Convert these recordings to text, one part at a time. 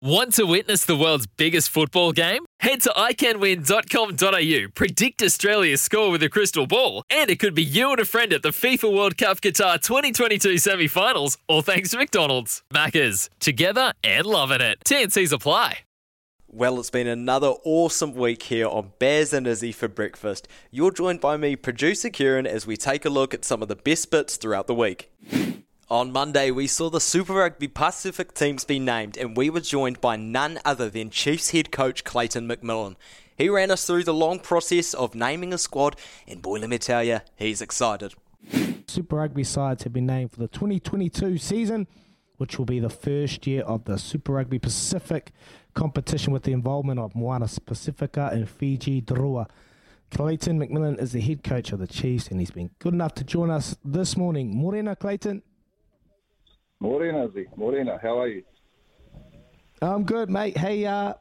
Want to witness the world's biggest football game? Head to iCanWin.com.au, predict Australia's score with a crystal ball, and it could be you and a friend at the FIFA World Cup Qatar 2022 semi finals, all thanks to McDonald's. Maccas, together and loving it. TNC's apply. Well, it's been another awesome week here on Baz and Izzy for breakfast. You're joined by me, producer Kieran, as we take a look at some of the best bits throughout the week. On Monday, we saw the Super Rugby Pacific teams be named, and we were joined by none other than Chiefs head coach Clayton McMillan. He ran us through the long process of naming a squad, and boy, let me tell you, he's excited. Super Rugby sides have been named for the 2022 season, which will be the first year of the Super Rugby Pacific competition with the involvement of Moana Pacifica and Fiji Drua. Clayton McMillan is the head coach of the Chiefs, and he's been good enough to join us this morning. Morena, Clayton. Morena, Z. Morena, how are you? I'm good, mate. Hey, uh,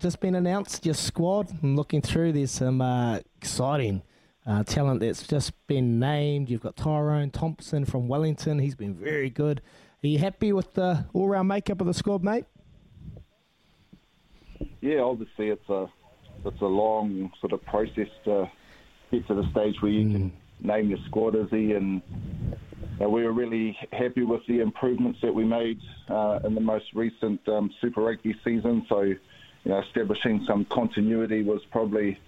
just been announced your squad. I'm looking through. There's some uh, exciting uh, talent that's just been named. You've got Tyrone Thompson from Wellington. He's been very good. Are you happy with the all-round makeup of the squad, mate? Yeah, obviously it's a it's a long sort of process to get to the stage where you mm. can name your squad, Izzy, and uh, we were really happy with the improvements that we made uh, in the most recent um, Super Rugby season. So, you know, establishing some continuity was probably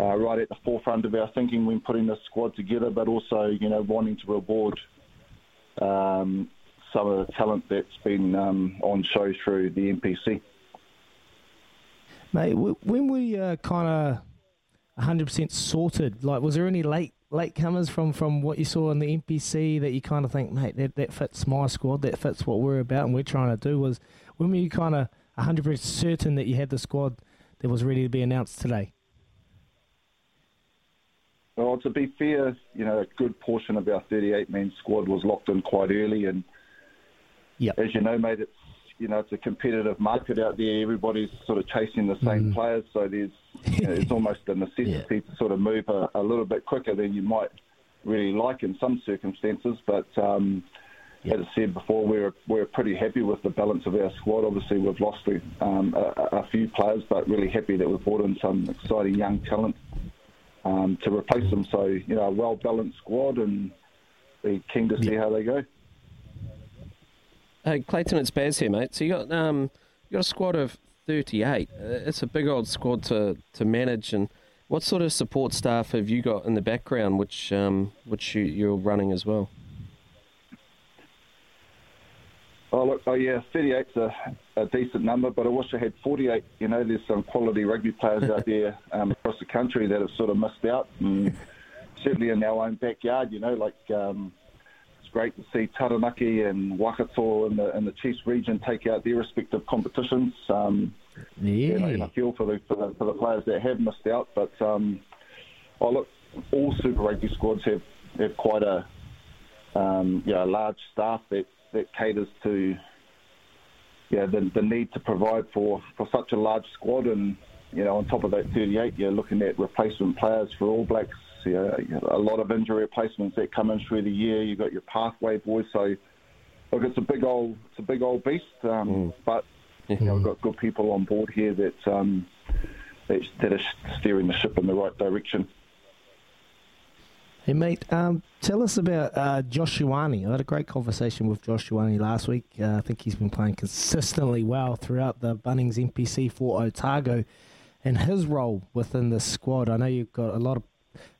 uh, right at the forefront of our thinking when putting the squad together, but also, you know, wanting to reward um, some of the talent that's been um, on show through the NPC. Mate, when we kind of 100% sorted, like, was there any late latecomers from, from what you saw in the NPC that you kind of think, mate, that, that fits my squad, that fits what we're about and we're trying to do? Was when were you kind of 100% certain that you had the squad that was ready to be announced today? Well, to be fair, you know, a good portion of our 38 man squad was locked in quite early. And yep. as you know, mate, it's you know, it's a competitive market out there. Everybody's sort of chasing the same mm. players, so there's you know, it's almost a necessity yeah. to sort of move a, a, little bit quicker than you might really like in some circumstances. But um, as I said before, we're we're pretty happy with the balance of our squad. Obviously, we've lost um, a, a, few players, but really happy that we've brought in some exciting young talent um, to replace them. So you know, a well balanced squad, and be keen to see how they go. Hey, Clayton, it's Baz here, mate. So you got um, you got a squad of 38. Uh, it's a big old squad to, to manage. And what sort of support staff have you got in the background, which um, which you, you're running as well? Oh look, oh yeah, 38's a, a decent number, but I wish I had 48. You know, there's some quality rugby players out there um, across the country that have sort of missed out, and certainly in our own backyard. You know, like um, great to see Taranaki and Waikato in the in the Chiefs region take out their respective competitions. Um, yeah, and, and I feel for the, for the, for the players that have missed out. But um, oh look, all Super Rugby squads have have quite a um, you know, large staff that that caters to yeah the, the need to provide for, for such a large squad and you know on top of that 38 you're looking at replacement players for All Blacks you know, a lot of injury replacements that come in through the year. You've got your pathway boys. So, look, it's a big old, it's a big old beast. Um, mm. But you know, we've got good people on board here that um, that, that are steering the ship in the right direction. Hey mate, um, tell us about uh, Josh Ioane. I had a great conversation with Josh Ioane last week. Uh, I think he's been playing consistently well throughout the Bunnings NPC for Otago and his role within the squad. I know you've got a lot of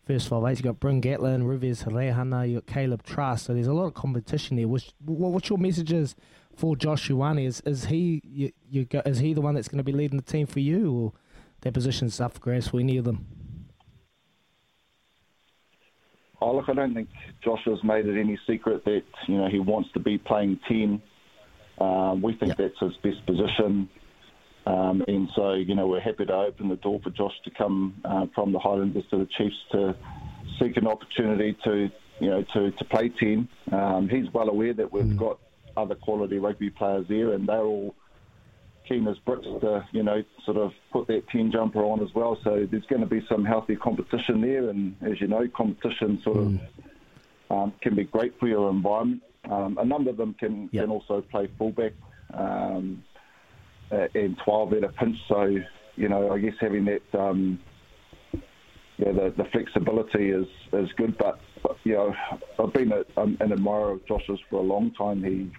first five eights. You've got Bryn Gatland, Rivez, Reihana, you've got Kaleb Trask. So there's a lot of competition there. Which, what's your messages for Josh Ioane. Is is he you, you go, is he the one that's going to be leading the team for you, or their positions up for grabs for any of them? Oh, look, I don't think Josh has made it any secret that you know he wants to be playing ten. Um, we think that's his best position, um, and so you know we're happy to open the door for Josh to come uh, from the Highlanders to the Chiefs to seek an opportunity to you know to, to play ten. Um, he's well aware that we've mm. got other quality rugby players there, and they're all keen as bricks to, you know, sort of put that 10 jumper on as well. So there's going to be some healthy competition there. And as you know, competition sort mm. of um, can be great for your environment. Um, a number of them can, yep. can also play fullback um, and 12 at a pinch. So, you know, I guess having that, um, yeah, the, the flexibility is, is good. But, but you know, I've been a, an admirer of Josh's for a long time. He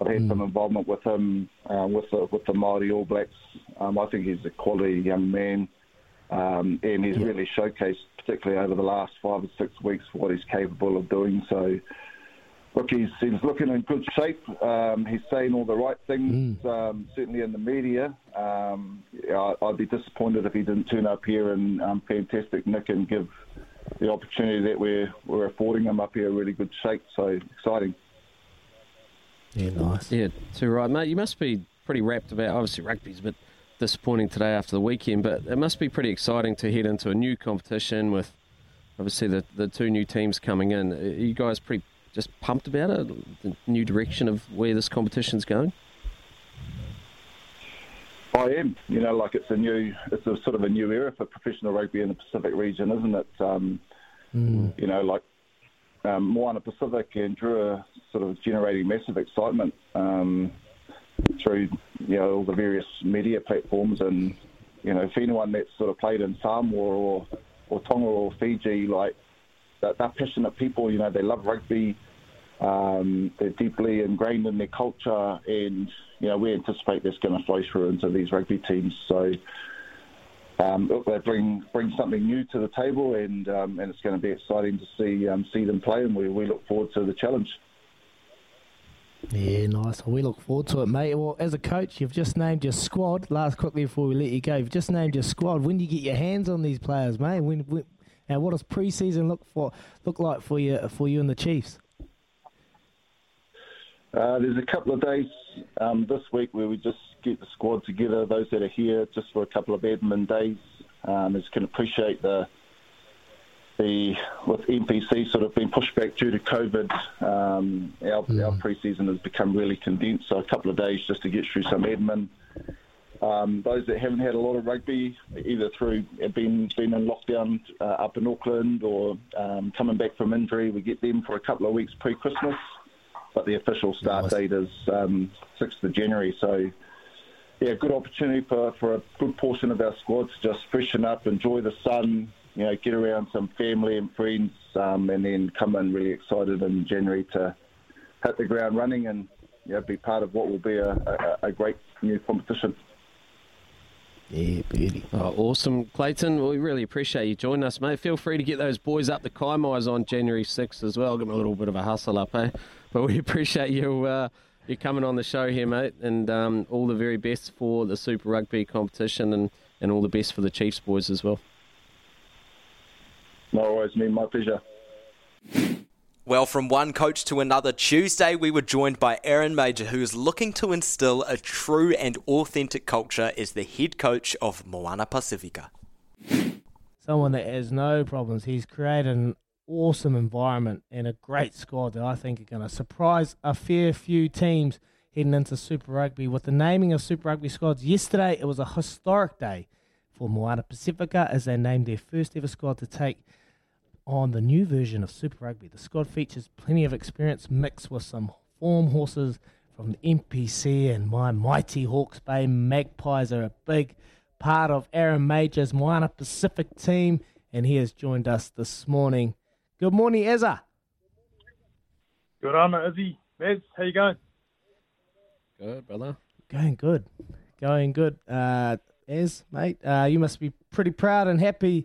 I've had mm. some involvement with him uh, with the with the Māori All Blacks. Um, I think he's a quality young man, um, and he's yeah. really showcased, particularly over the last five or six weeks, what he's capable of doing. So, look, he's, he's looking in good shape. Um, he's saying all the right things, mm. Um, certainly in the media. Um, yeah, I'd be disappointed if he didn't turn up here in um, fantastic nick and give the opportunity that we're we're affording him up here a really good shape. So exciting. Yeah, nice. Yeah, too right, mate. You must be pretty wrapped about. Obviously, rugby's a bit disappointing today after the weekend, but it must be pretty exciting to head into a new competition with obviously the the two new teams coming in. Are you guys pretty just pumped about it? The new direction of where this competition's going. I am. You know, like it's a new, it's a sort of a new era for professional rugby in the Pacific region, isn't it? Um, mm. You know, like um, Moana Pacific and Drua sort of generating massive excitement um, through you know all the various media platforms and you know if anyone that's sort of played in Samoa or or Tonga or Fiji like they're, they're passionate people you know they love rugby um, they're deeply ingrained in their culture and you know we anticipate that's going to flow through into these rugby teams so um, they bring bring something new to the table, and um, and it's going to be exciting to see um, see them play, and we, we look forward to the challenge. Yeah, nice. We look forward to it, mate. Well, as a coach, you've just named your squad. Last quickly before we let you go, you've just named your squad. When do you get your hands on these players, mate? When, when and what does preseason look for look like for you for you and the Chiefs? Uh, there's a couple of days um, this week where we just get the squad together, those that are here, just for a couple of admin days. Um, as can appreciate the the with NPC sort of being pushed back due to COVID, um, our, mm. our pre-season has become really condensed. So a couple of days just to get through some admin. Um, those that haven't had a lot of rugby, either through being been in lockdown uh, up in Auckland or um, coming back from injury, we get them for a couple of weeks pre-Christmas but the official start nice. date is um, 6th of January. So, yeah, good opportunity for, for a good portion of our squad to just freshen up, enjoy the sun, you know, get around some family and friends, um, and then come in really excited in January to hit the ground running and you know, be part of what will be a, a, a great new competition. Yeah, beauty. Oh, awesome, Clayton. We really appreciate you joining us, mate. Feel free to get those boys up the Kaimais on January 6th as well. Give them a little bit of a hustle up, eh? But we appreciate you uh, you coming on the show here, mate, and um, all the very best for the Super Rugby competition and, and all the best for the Chiefs boys as well. No worries, me, my pleasure. Well, from one coach to another, Tuesday we were joined by Aaron Mauger, who is looking to instill a true and authentic culture as the head coach of Moana Pacifica. Someone that has no problems. He's created an awesome environment and a great squad that I think are going to surprise a fair few teams heading into Super Rugby. With the naming of Super Rugby squads yesterday, it was a historic day for Moana Pacifica as they named their first ever squad to take on the new version of Super Rugby. The squad features plenty of experience mixed with some form horses from the NPC and my mighty Hawke's Bay Magpies are a big part of Aaron Mauger's Moana Pacific team, and he has joined us this morning. Good morning, Ezza. Good on, Izzy. Mez, how you going? Good, brother. Going good. Going good. Uh, Ez, mate, uh, you must be pretty proud and happy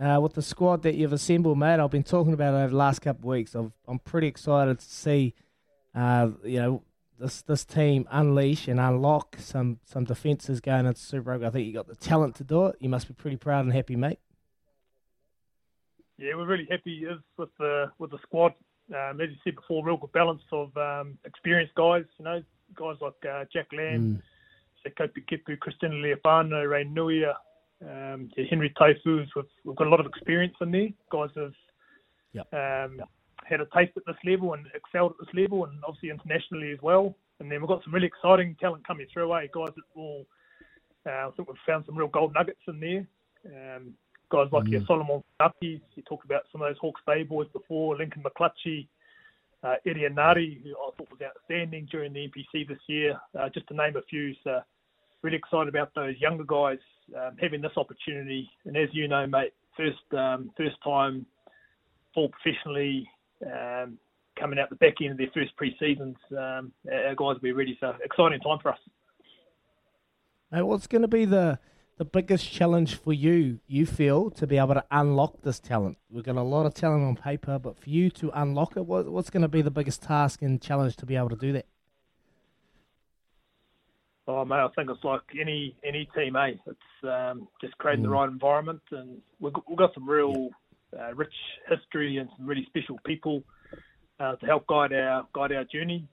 uh, with the squad that you've assembled, mate. I've been talking about it over the last couple of weeks. i am pretty excited to see, uh, you know, this this team unleash and unlock some some defences going into Super Rugby. I think you've got the talent to do it. You must be pretty proud and happy, mate. Yeah, we're really happy with the with the squad. Um, as you said before, real good balance of um, experienced guys. You know, guys like uh, Jack Lam, mm. Sekope Kepu, Christian Lealiifano, Ray Niuia, um, yeah, Henry Taifu. We've, we've got a lot of experience in there. Guys have yep. Um, yep. had a taste at this level and excelled at this level, and obviously internationally as well. And then we've got some really exciting talent coming through. Eh? Guys that will, uh, I think we've found some real gold nuggets in there. Um, guys like mm. your Solomon Napis, you talked about some of those Hawke's Bay boys before, Lincoln McClutchie, uh, Eddie Anari, who I thought was outstanding during the NPC this year, uh, just to name a few. So really excited about those younger guys um, having this opportunity. And as you know, mate, first um, first time full professionally um, coming out the back end of their first pre-seasons. Um, our guys will be ready. So exciting time for us. Mate, what's going to be the the biggest challenge for you, you feel, to be able to unlock this talent? We've got a lot of talent on paper, but for you to unlock it, what, what's going to be the biggest task and challenge to be able to do that? Oh mate, I think it's like any any team, eh? It's um, just creating mm. the right environment, and we've, we've got some real uh, rich history and some really special people uh, to help guide our guide our journey.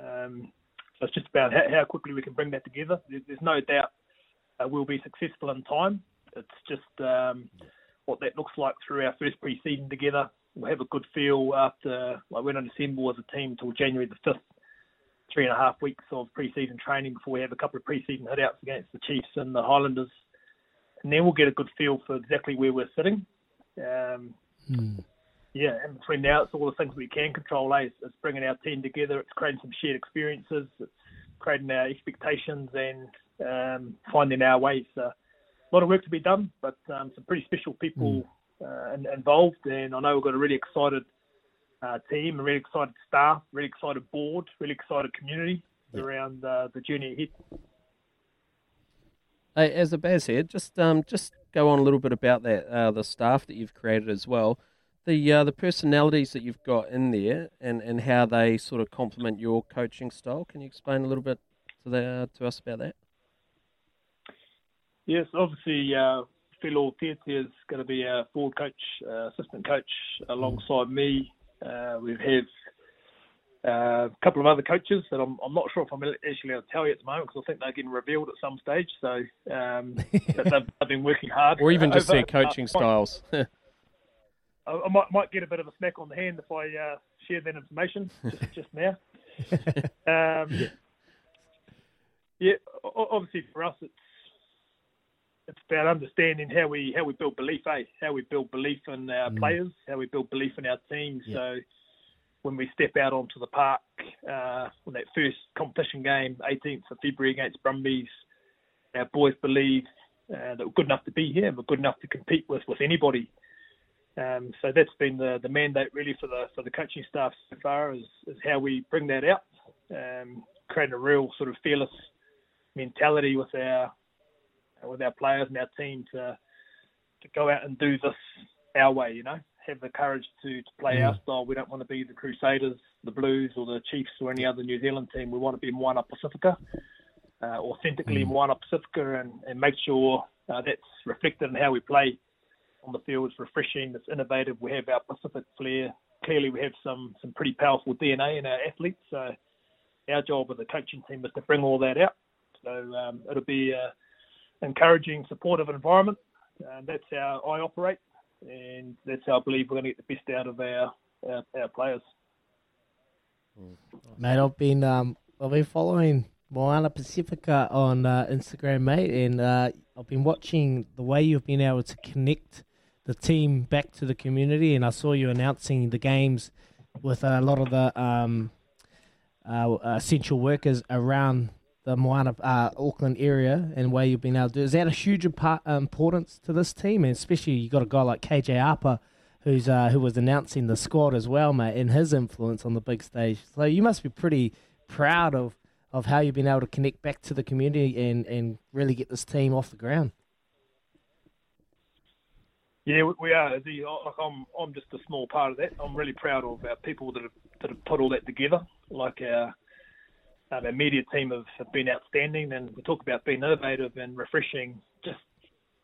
Um, so it's just about how, how, quickly we can bring that together. There's, there's no doubt uh, we'll be successful in time. It's just um, what that looks like through our first pre-season together. We'll have a good feel after like, we don't assemble as a team until January the fifth three and a half weeks of pre-season training before we have a couple of pre-season hitouts against the Chiefs and the Highlanders, and then we'll get a good feel for exactly where we're sitting. Um, hmm. Yeah, and between now, it's all the things we can control. Eh? It's, it's bringing our team together. It's creating some shared experiences. It's creating our expectations and um, finding our ways. So, a lot of work to be done, but um, some pretty special people mm. uh, involved. And I know we've got a really excited uh, team, a really excited staff, really excited board, really excited community yeah. around uh, the journey ahead. Hey, as a Baz head, just um, just go on a little bit about that uh, the staff that you've created as well, the uh, the personalities that you've got in there, and, and how they sort of complement your coaching style. Can you explain a little bit to the, to us about that? Yes, obviously, uh, Filo Tiatia is going to be our forward coach, uh, assistant coach, alongside me. Uh, we have uh, a couple of other coaches that I'm, I'm not sure if I'm actually able to tell you at the moment because I think they're getting revealed at some stage. So um, they've, they've, been working hard. Or even just over, their coaching styles. I, I might, might get a bit of a smack on the hand if I uh, share that information just, just now. Um, yeah, obviously for us, it's it's about understanding how we how we build belief, eh? How we build belief in our mm. players, how we build belief in our team. Yeah. So when we step out onto the park uh, on that first competition game, 18th of February against Brumbies, our boys believe uh, that we're good enough to be here we're good enough to compete with with anybody. Um, so that's been the, the mandate really for the for the coaching staff so far is, is how we bring that out, um, creating a real sort of fearless mentality with our with our players and our team to to go out and do this our way. You know, have the courage to, to play mm. our style. We don't want to be the Crusaders, the Blues, or the Chiefs, or any other New Zealand team. We want to be Moana Pacifica, uh, authentically mm. Moana Pacifica, and, and make sure uh, that's reflected in how we play on the field. It's refreshing. It's innovative. We have our Pacific flair. Clearly, we have some some pretty powerful DNA in our athletes. So our job as a coaching team is to bring all that out. So um, it'll be uh, encouraging, supportive environment. And that's how I operate, and that's how I believe we're going to get the best out of our our, our players. Mate, I've been um, I've been following Moana Pacifica on uh, Instagram, mate, and uh, I've been watching the way you've been able to connect the team back to the community, and I saw you announcing the games with a lot of the um, uh, essential workers around the Moana uh, Auckland area and where you've been able to do. Is that a huge uh, importance to this team? And especially you've got a guy like KJ Apa, who's uh, who was announcing the squad as well, mate, and his influence on the big stage. So you must be pretty proud of, of how you've been able to connect back to the community and, and really get this team off the ground. Yeah, we are. I'm, I'm just a small part of that. I'm really proud of our people that have that have put all that together, like our Um, our media team have, have been outstanding, and we talk about being innovative and refreshing. Just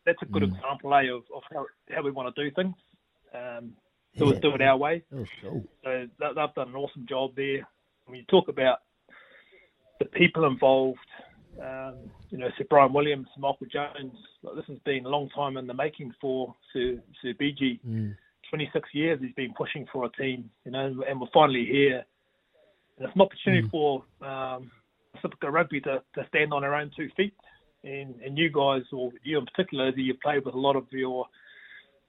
that's a good Mm. example, eh, of, of how, how we want to do things. Um, do it, do it our way. Oh, sure. So they- they've done an awesome job there. When you talk about the people involved, um, you know, Sir Bryan Williams, Michael Jones, like, this has been a long time in the making for Sir, Sir BG. Mm. 26 years he's been pushing for a team, you know, and we're finally here. And it's an opportunity for um, Pacifica Rugby to, to stand on our own two feet. And, and you guys, or you in particular, that you've played with a lot of your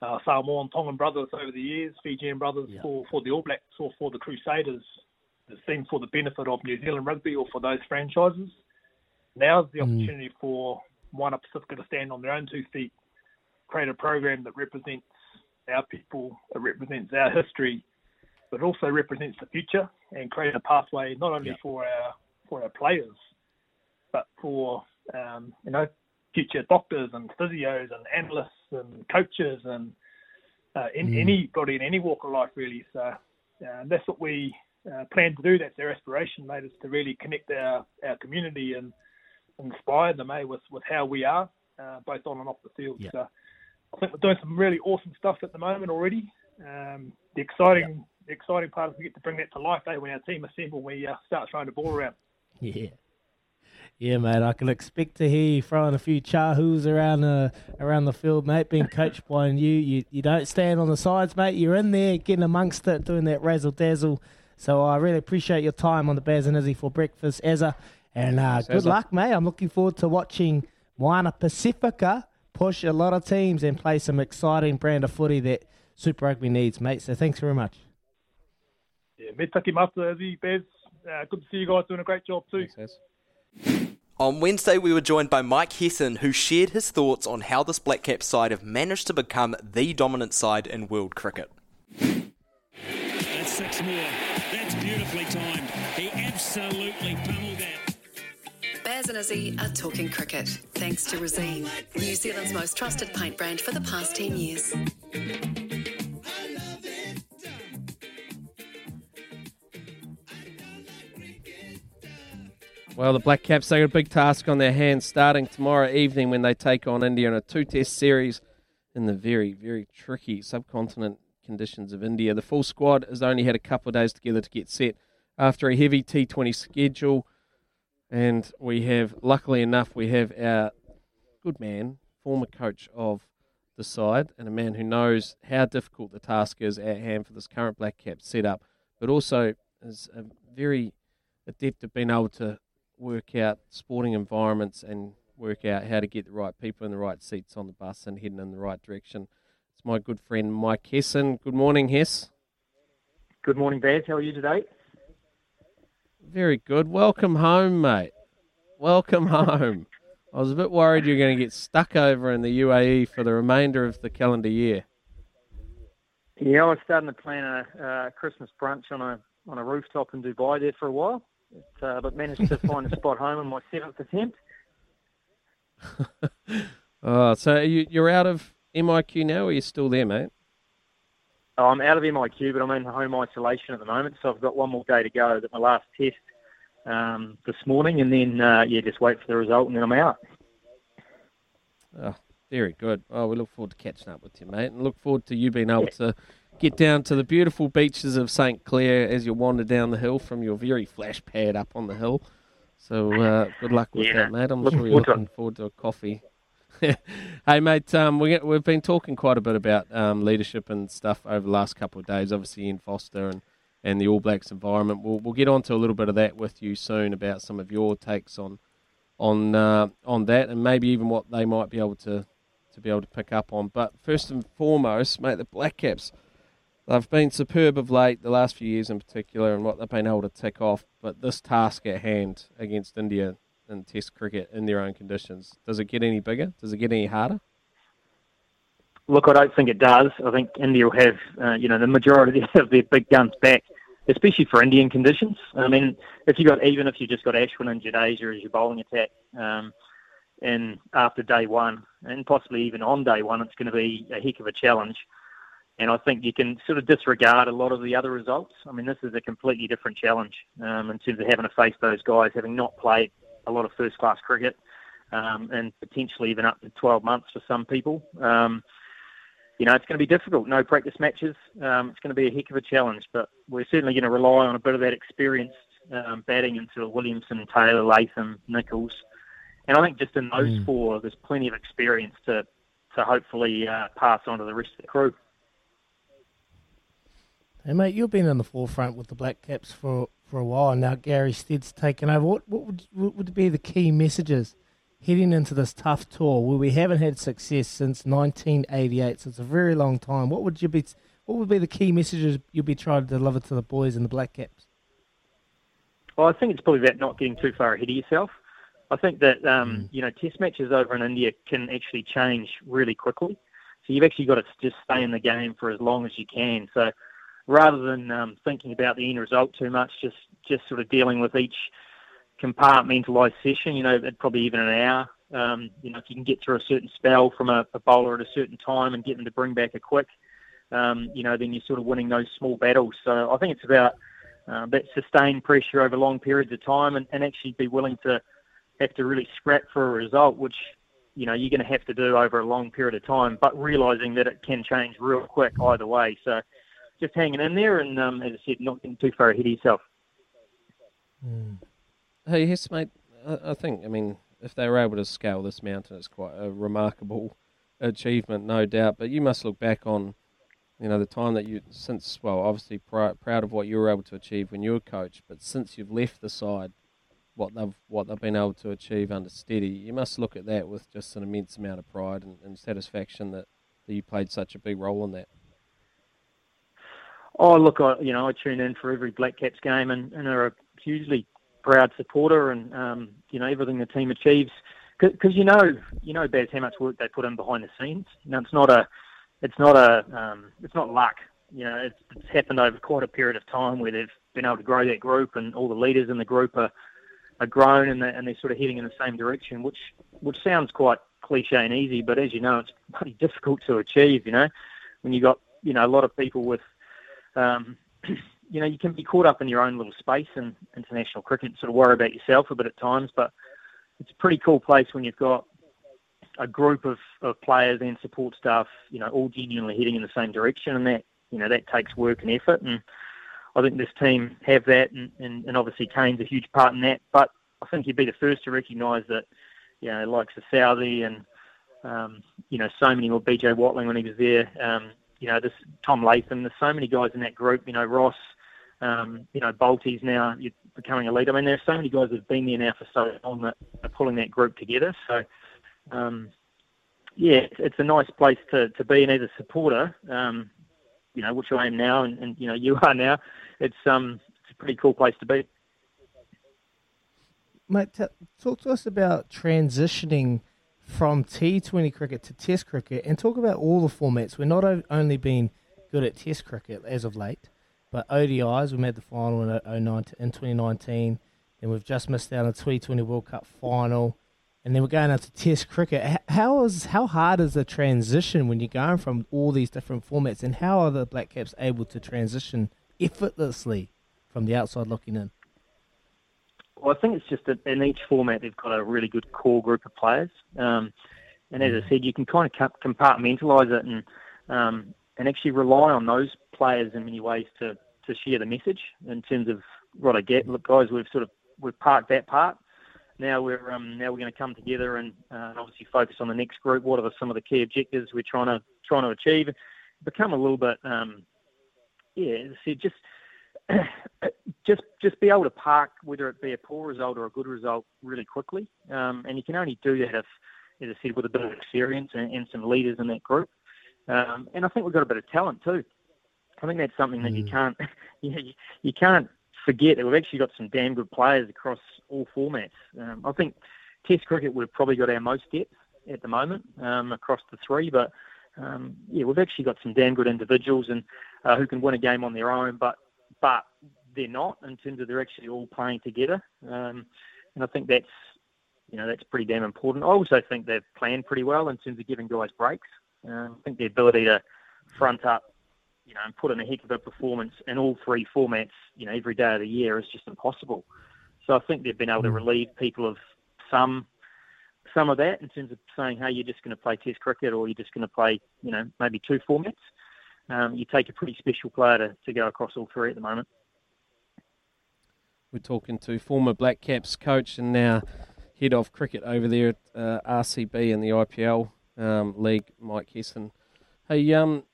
uh, Samoan, Tongan brothers over the years, Fijian brothers for, for the All Blacks or for the Crusaders. It's been for the benefit of New Zealand rugby or for those franchises. Now's the opportunity for Moana Pacifica to stand on their own two feet, create a program that represents our people, that represents our history, but also represents the future and create a pathway not only for our for our players, but for um, you know future doctors and physios and analysts and coaches and uh, in, Mm. anybody in any walk of life really. So uh, that's what we uh, plan to do. That's our aspiration, mate, is to really connect our, our community and inspire them, eh, with, with how we are, uh, both on and off the field. Yeah. So I think we're doing some really awesome stuff at the moment already. Um, the exciting the exciting part is we get to bring that to life, eh, when our team assemble, we uh, start throwing the ball around. Yeah. Yeah, mate. I can expect to hear you throwing a few chahoos around the around the field, mate. Being coached by you, you you don't stand on the sides, mate. You're in there, getting amongst it, doing that razzle dazzle. So I really appreciate your time on the Baz and Izzy for breakfast, Ezza. And uh, Thanks, good Ezza. luck, mate. I'm looking forward to watching Moana Pacifica push a lot of teams and play some exciting brand of footy that Super Rugby needs, mate. So thanks very much. Yeah, me taki mata, Izzy, Bez. Uh, good to see you guys doing a great job too. Thanks, On Wednesday, we were joined by Mike Hesson, who shared his thoughts on how this Black Caps side have managed to become the dominant side in world cricket. That's six more. That's beautifully timed. He absolutely pummeled that. Baz and Izzy are talking cricket, thanks to Resene, New Zealand's most trusted paint brand for the past 10 years. Well, the Black Caps, they got a big task on their hands starting tomorrow evening when they take on India in a two test series in the very, very tricky subcontinent conditions of India. The full squad has only had a couple of days together to get set after a heavy T20 schedule. And we have, luckily enough, we have our good man, former coach of the side, and a man who knows how difficult the task is at hand for this current Black Caps setup, but also is a very adept at being able to work out sporting environments and work out how to get the right people in the right seats on the bus and heading in the right direction. It's my good friend Mike Hesson. Good morning, Hess. Good morning, Baz. How are you today? Very good. Welcome home, mate. Welcome home. I was a bit worried you're going to get stuck over in the UAE for the remainder of the calendar year. Yeah, I was starting to plan a uh, Christmas brunch on a on a rooftop in Dubai there for a while, but, uh, but managed to find a spot home in my seventh attempt. Oh, so you, you're out of MIQ now, or you're still there, mate? Oh, I'm out of MIQ, but I'm in home isolation at the moment, so I've got one more day to go. At my last test um, this morning, and then uh, yeah, just wait for the result, and then I'm out. Oh, very good. Oh, we look forward to catching up with you, mate, and look forward to you being able to get down to the beautiful beaches of St Clair as you wander down the hill from your very flash pad up on the hill. So uh, good luck with Yeah, that, mate. I'm looking sure you're forward to it. looking forward to a coffee. hey, mate, um, we, we've been talking quite a bit about um, leadership and stuff over the last couple of days. Obviously, Ian Foster and, and the All Blacks environment. We'll, we'll get on to a little bit of that with you soon about some of your takes on on uh, on that and maybe even what they might be able to to be able to pick up on. But first and foremost, mate, the Black Caps. They've been superb of late, the last few years in particular, and what they've been able to tick off. But this task at hand against India in Test cricket in their own conditions, does it get any bigger? Does it get any harder? Look, I don't think it does. I think India will have, uh, you know, the majority of their big guns back, especially for Indian conditions. I mean, if you got even if you just got Ashwin and Jadeja as your bowling attack, um, and after day one, and possibly even on day one, it's going to be a heck of a challenge. And I think you can sort of disregard a lot of the other results. I mean, this is a completely different challenge um, in terms of having to face those guys having not played a lot of first class cricket um, and potentially even up to 12 months for some people. Um, you know, it's going to be difficult. No practice matches. Um, it's going to be a heck of a challenge, but we're certainly going to rely on a bit of that experienced um, batting into Williamson, Taylor, Latham, Nicholls. And I think just in those mm. four, there's plenty of experience to, to hopefully uh, pass on to the rest of the crew. Hey mate, you've been in the forefront with the Black Caps for, for a while now. Gary Stead's taken over. What what would, what would be the key messages heading into this tough tour where we haven't had success since 1988? So it's a very long time. What would you be? What would be the key messages you'd be trying to deliver to the boys in the Black Caps? Well, I think it's probably about not getting too far ahead of yourself. I think that um, mm. you know Test matches over in India can actually change really quickly. So you've actually got to just stay in the game for as long as you can. So rather than um, thinking about the end result too much, just just sort of dealing with each compartmentalised session. You know, probably even an hour. Um, you know, if you can get through a certain spell from a, a, bowler at a certain time and get them to bring back a quick, um, you know, then you're sort of winning those small battles. So I think it's about uh, that sustained pressure over long periods of time and, and actually be willing to have to really scrap for a result, which you know you're going to have to do over a long period of time, but realizing that it can change real quick either way. So just hanging in there, and um, as I said, not getting too far ahead of yourself. Mm. Hey, yes, mate. I, I think, I mean, if they were able to scale this mountain, it's quite a remarkable achievement, no doubt. But you must look back on, you know, the time that you, since, well, obviously pr- proud of what you were able to achieve when you were coach, but since you've left the side, what they've what they've been able to achieve under Steady, you must look at that with just an immense amount of pride and, and satisfaction that, that you played such a big role in that. Oh, look, I you know I tune in for every Black Caps game and, and are a hugely proud supporter, and um, you know everything the team achieves, because you know you know Baz how much work they put in behind the scenes. Know it's not a it's not a um, it's not luck. You know it's, it's happened over quite a period of time where they've been able to grow that group, and all the leaders in the group are are grown and they're, and they're sort of heading in the same direction, which which sounds quite cliche and easy, but as you know, it's pretty difficult to achieve. You know, when you got you know a lot of people with um, you know, you can be caught up in your own little space in international cricket and sort of worry about yourself a bit at times, but it's a pretty cool place when you've got a group of, of players and support staff, you know, all genuinely heading in the same direction, and that, you know, that takes work and effort, and I think this team have that, and, and, and obviously Kane's a huge part in that, but I think you'd be the first to recognise that, you know, like Southee and, um, you know, so many more BJ Watling when he was there, um, you know, this Tom Latham. There's so many guys in that group. You know, Ross. Um, you know, Bolty's now becoming a leader. I mean, there's so many guys that have been there now for so long that are pulling that group together. So, um, yeah, it's a nice place to, to be and as a supporter, um, you know, which I am now, and, and you know, you are now. It's um, it's a pretty cool place to be. Mate, t- talk to us about transitioning from T20 cricket to Test cricket and talk about all the formats. We're not only been good at Test cricket as of late, but ODIs. We made the final in, 09, in 2019, and we've just missed out on the T20 World Cup final, and then we're going to Test cricket. How is how hard is the transition when you're going from all these different formats, and how are the Black Caps able to transition effortlessly from the outside looking in? Well, I think it's just that in each format they've got a really good core group of players, um, and as I mm. said, you can kind of compartmentalise it and um, and actually rely on those players in many ways to, to share the message in terms of what I get. Look, guys, we've sort of we've parked that part. Now we're um, now we're going to come together and, uh, obviously focus on the next group. What are the, some of the key objectives we're trying to trying to achieve? Become a little bit, um, yeah, as I said, just just just be able to park whether it be a poor result or a good result really quickly, um, and you can only do that if, as I said, with a bit of experience and, and some leaders in that group. Um, and I think we've got a bit of talent too. I think that's something that you mm. can't you, you can't forget that we've actually got some damn good players across all formats. Um, I think Test cricket we've probably got our most depth at the moment um, across the three, but um, yeah, we've actually got some damn good individuals and uh, who can win a game on their own. But but they're not in terms of they're actually all playing together. Um, and I think that's you know that's pretty damn important. I also think they've planned pretty well in terms of giving guys breaks. Uh, I think the ability to front up you know, and put in a heck of a performance in all three formats, you know, every day of the year is just impossible. So I think they've been able to relieve people of some some of that in terms of saying, hey, you're just going to play Test cricket or you're just going to play, you know, maybe two formats. Um, you take a pretty special player to, to go across all three at the moment. We're talking to former Black Caps coach and now head of cricket over there at uh, RCB in the IPL um, league, Mike Hesson. Hey, um,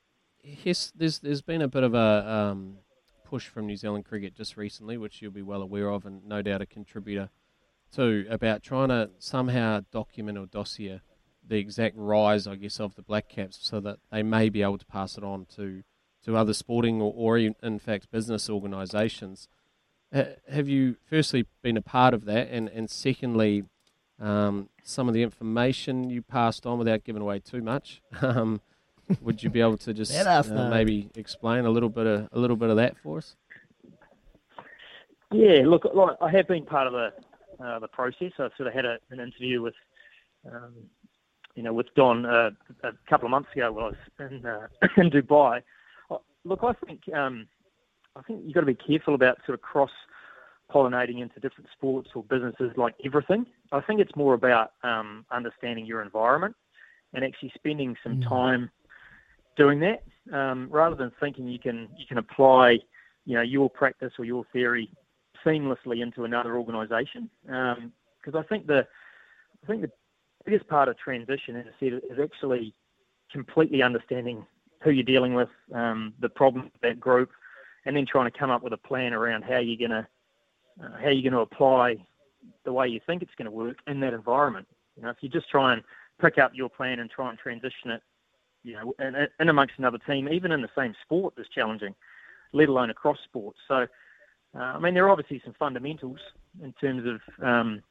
Hess, there's there's been a bit of a um, push from New Zealand cricket just recently, which you'll be well aware of, and no doubt a contributor to, about trying to somehow document or dossier the exact rise, I guess, of the Black Caps, so that they may be able to pass it on to to other sporting or, or in fact business organisations. have you firstly been a part of that, and and secondly, um, some of the information you passed on without giving away too much? Um, would you be able to just uh, maybe explain a little bit of a little bit of that for us? Yeah, look, like, I have been part of the uh, the process. I sort of had a, an interview with, um, you know, with Don uh, a couple of months ago when I was in uh, in Dubai. Uh, look, I think um, I think you've got to be careful about sort of cross pollinating into different sports or businesses like everything. I think it's more about um, understanding your environment and actually spending some mm. time doing that, um, rather than thinking you can you can apply, you know, your practice or your theory seamlessly into another organisation. Because um, I think the I think the biggest part of transition, as I said, is actually completely understanding who you're dealing with, um, the problem that group, and then trying to come up with a plan around how you're gonna uh, how you're going to apply the way you think it's going to work in that environment. You know, if you just try and pick up your plan and try and transition it you know, in amongst another team, even in the same sport, is challenging, let alone across sports. So, uh, I mean, there are obviously some fundamentals in terms of, um,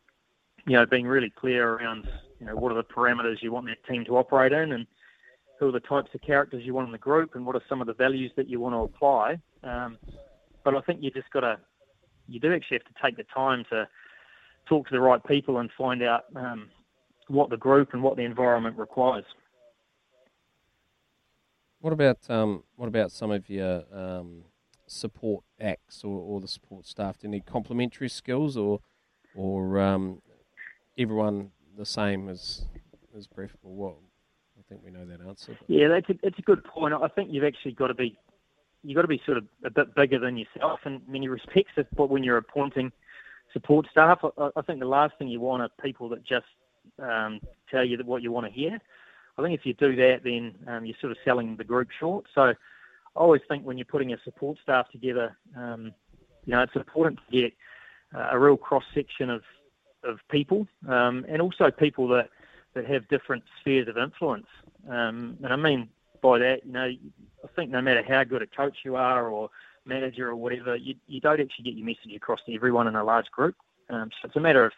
you know, being really clear around, you know, what are the parameters you want that team to operate in, and who are the types of characters you want in the group, and what are some of the values that you want to apply. Um, but I think you just got to, you do actually have to take the time to talk to the right people and find out um, what the group and what the environment requires. What about um, what about some of your um, support acts or, or the support staff? Do you need complementary skills or or um, everyone the same as as preferable? Well, I think we know that answer. But. Yeah, that's a, that's a good point. I think you've actually got to be you've got to be sort of a bit bigger than yourself in many respects. But when you're appointing support staff, I, I think the last thing you want are people that just um, tell you what you want to hear. I think if you do that, then um, you're sort of selling the group short. So I always think when you're putting a support staff together, um, you know, it's important to get uh, a real cross section of of people, um, and also people that that have different spheres of influence. Um, and I mean by that, you know, I think no matter how good a coach you are or manager or whatever, you, you don't actually get your message across to everyone in a large group. Um, so it's a matter of,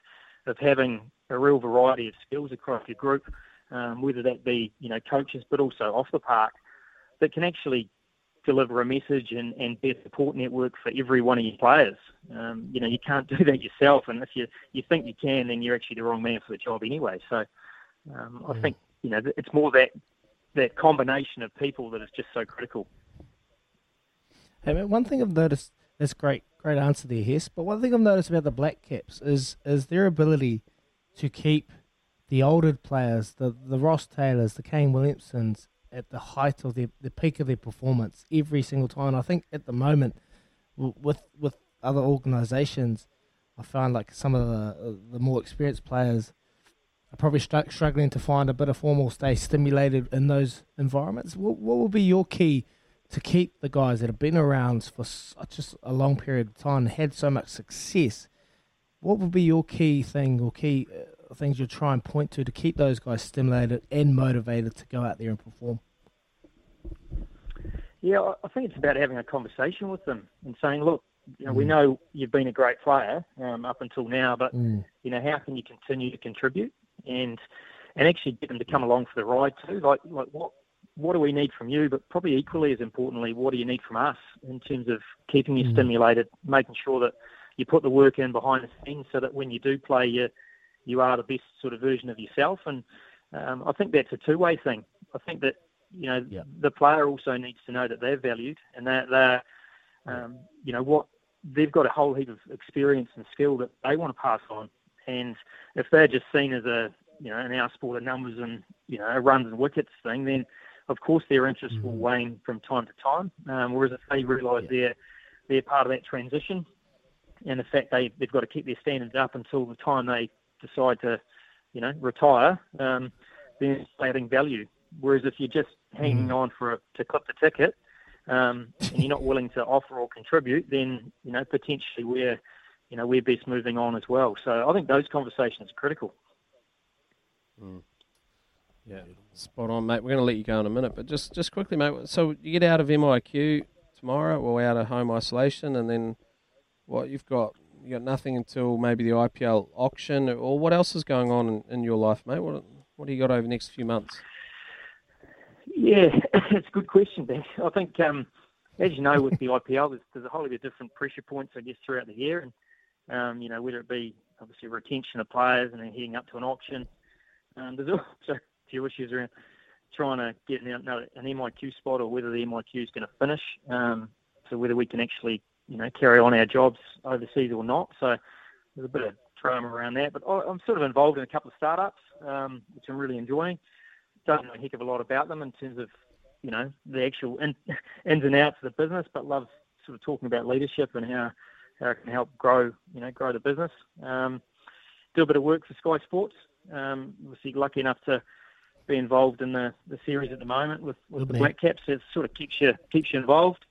of having a real variety of skills across your group um, whether that be you know coaches, but also off the park, that can actually deliver a message and, and be a support network for every one of your players. Um, you know, you can't do that yourself, and if you you think you can, then you're actually the wrong man for the job anyway. So um, I think you know it's more that that combination of people that is just so critical. Hey, man, one thing I've noticed. That's great, great answer there, Hess. But one thing I've noticed about the Black Caps is is their ability to keep the older players, the the Ross Taylors, the Kane Williamsons, at the height of their the peak of their performance every single time. I think at the moment, with with other organisations, I find like some of the the more experienced players are probably struggling to find a bit of form or stay stimulated in those environments. What what will be your key to keep the guys that have been around for such a long period of time and had so much success? What would be your key thing or key uh, things you try and point to to keep those guys stimulated and motivated to go out there and perform? Yeah, I think it's about having a conversation with them and saying, look, you know, mm. we know you've been a great player um, up until now, but mm. you know, how can you continue to contribute and and actually get them to come along for the ride too? Like, like what what do we need from you? But probably equally as importantly, what do you need from us in terms of keeping you mm. stimulated, making sure that you put the work in behind the scenes, so that when you do play, you you are the best sort of version of yourself. And um, I think that's a two-way thing. I think that you know, the player also needs to know that they're valued and that they're, um, you know, what they've got a whole heap of experience and skill that they want to pass on. And if they're just seen as a, you know, an our sport of numbers and, you know, runs and wickets thing, then of course their interest will wane from time to time. Um, whereas if they realise they're, they're part of that transition and the fact they, they've got to keep their standards up until the time they decide to, you know, retire, um, then it's adding value. Whereas if you're just hanging on for a, to clip the ticket, um, and you're not willing to offer or contribute, then you know potentially we're, you know, we're best moving on as well. So I think those conversations are critical. Mm. Yeah, spot on, mate. We're going to let you go in a minute, but just just quickly, mate. So you get out of MIQ tomorrow, or out of home isolation, and then what? You've got you got nothing until maybe the IPL auction, or what else is going on in, in your life, mate? What what do you got over the next few months? Yeah, it's a good question, Ben. I think, um, as you know, with the IPL, there's, there's a whole lot of different pressure points, I guess, throughout the year, and um, you know whether it be obviously retention of players and then heading up to an auction. Um, there's also a few issues around trying to get an, an MIQ spot or whether the MIQ is going to finish. Um, so whether we can actually, you know, carry on our jobs overseas or not. So there's a bit of drama around that. But I- I'm sort of involved in a couple of startups, um, which I'm really enjoying. Don't know a heck of a lot about them in terms of, you know, the actual in, ins and outs of the business, but love sort of talking about leadership and how how it can help grow, you know, grow the business. Um, do a bit of work for Sky Sports. Um, obviously, lucky enough to be involved in the, the series at the moment with, with Good the man. Black Caps. It sort of keeps you keeps you involved.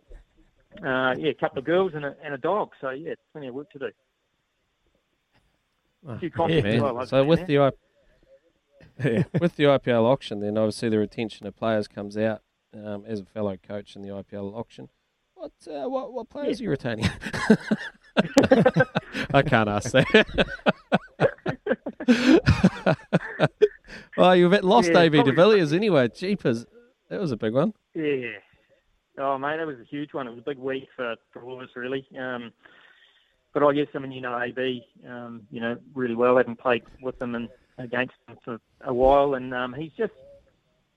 Uh, yeah, a couple of girls and a, and a dog. So yeah, plenty of work to do. A few concerts yeah. as well, So with the there. I- yeah, with the IPL auction, then obviously the retention of players comes out. Um, as a fellow coach in the IPL auction, what uh, what what players are you retaining? I can't ask that. well, you've lost Yeah, AB de Villiers anyway. Jeepers, that was a big one. Yeah. Oh, mate, that was a huge one. It was a big week for, for all of us, really. Um, but I guess, I mean, you know, AB, um, you know, really well, having played with them and against them for a while. And um, he's just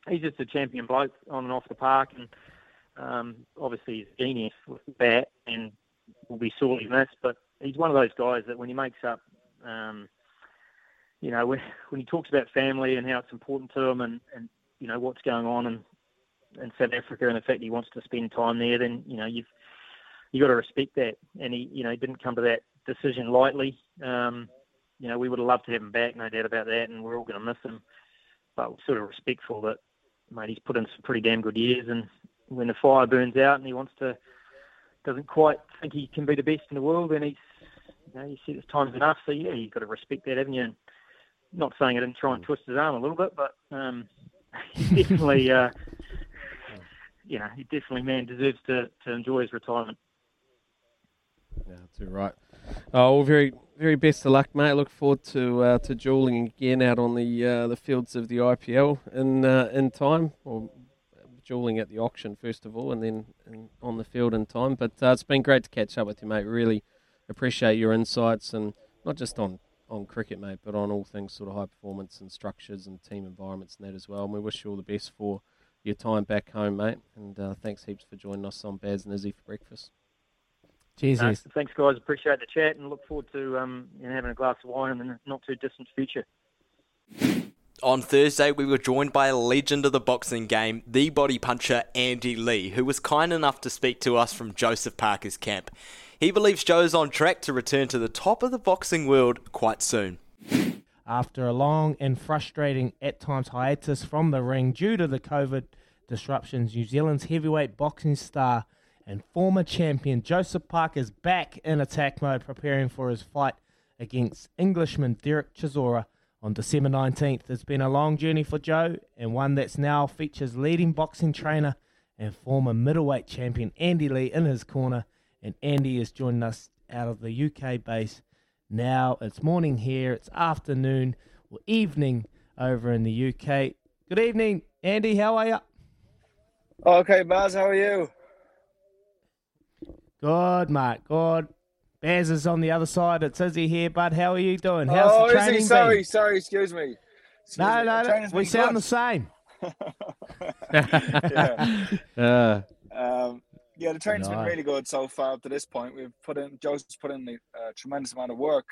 he's just a champion bloke on and off the park. And um, obviously he's a genius with the bat and will be sorely missed. But he's one of those guys that when he makes up, um, you know, when, when he talks about family and how it's important to him and, and you know, what's going on and in South Africa and the fact he wants to spend time there, then you know you've you got to respect that. And he, you know, he didn't come to that decision lightly. Um, you know, we would have loved to have him back, no doubt about that, and we're all going to miss him. But we're sort of respectful that, mate, he's put in some pretty damn good years, and when the fire burns out and he wants to, doesn't quite think he can be the best in the world, then he's, you know, you see his time's enough. So yeah, you've got to respect that, haven't you? And not saying I didn't try and twist his arm a little bit, but um, definitely. Uh, you know, he definitely, man, deserves to, to enjoy his retirement. Yeah, too right. Oh, well, very, very best of luck, mate. Look forward to uh, to dueling again out on the uh, the fields of the IPL in uh, in time, or dueling at the auction first of all, and then in, on the field in time. But uh, it's been great to catch up with you, mate. Really appreciate your insights, and not just on on cricket, mate, but on all things sort of high performance and structures and team environments and that as well. And we wish you all the best for your time back home, mate. And uh, thanks heaps for joining us on Baz and Izzy for breakfast. Cheers, No, thanks, guys. Appreciate the chat and look forward to um, you know, having a glass of wine in the not too distant future. On Thursday, we were joined by a legend of the boxing game, the body puncher Andy Lee, who was kind enough to speak to us from Joseph Parker's camp. He believes Joe's on track to return to the top of the boxing world quite soon. After a long and frustrating, at times, hiatus from the ring due to the COVID disruptions, New Zealand's heavyweight boxing star and former champion Joseph Parker is back in attack mode, preparing for his fight against Englishman Derek Chisora on December 19th. It's been a long journey for Joe and one that's now features leading boxing trainer and former middleweight champion Andy Lee in his corner. And Andy is joining us out of the UK base now. It's morning here, it's afternoon or evening over in the UK. Good evening, Andy. How are you? Okay, Baz, how are you? Good, mate. Good. Baz is on the other side. It's Izzy here, bud. How are you doing? How's oh, the training Izzy, sorry, been? sorry, excuse me. Excuse No, me. no, no. We sound good. the same. yeah. Uh, Um, yeah, the training's No. been really good so far up to this point. We've put in Joseph's put in a tremendous amount of work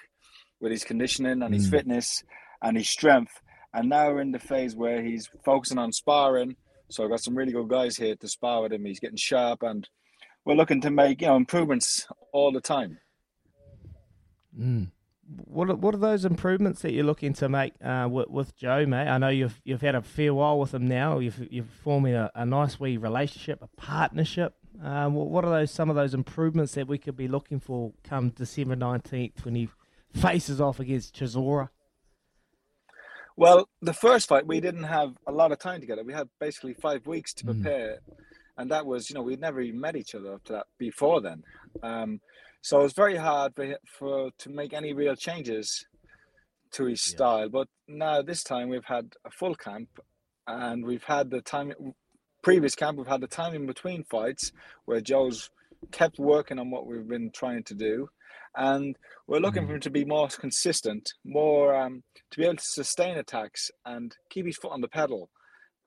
with his conditioning and his Mm. fitness and his strength. And now we're in the phase where he's focusing on sparring. So I've got some really good guys here to spar with him. He's getting sharp, and we're looking to make you know improvements all the time. Mm. What are, what are those improvements that you're looking to make uh, with, with Joe, mate? I know you've you've had a fair while with him now. You've you've forming a, a nice wee relationship, a partnership. Uh, what, what are those some of those improvements that we could be looking for come December nineteenth when he faces off against Chisora? Well, the first fight we didn't have a lot of time together. We had basically five weeks to Mm. prepare, and that was you know we'd never even met each other up to that before then. Um, so it was very hard for, for to make any real changes to his style. But now this time we've had a full camp, and we've had the time. Previous camp we've had the time in between fights where Joe's kept working on what we've been trying to do, and we're looking for him to be more consistent, more um, to be able to sustain attacks and keep his foot on the pedal.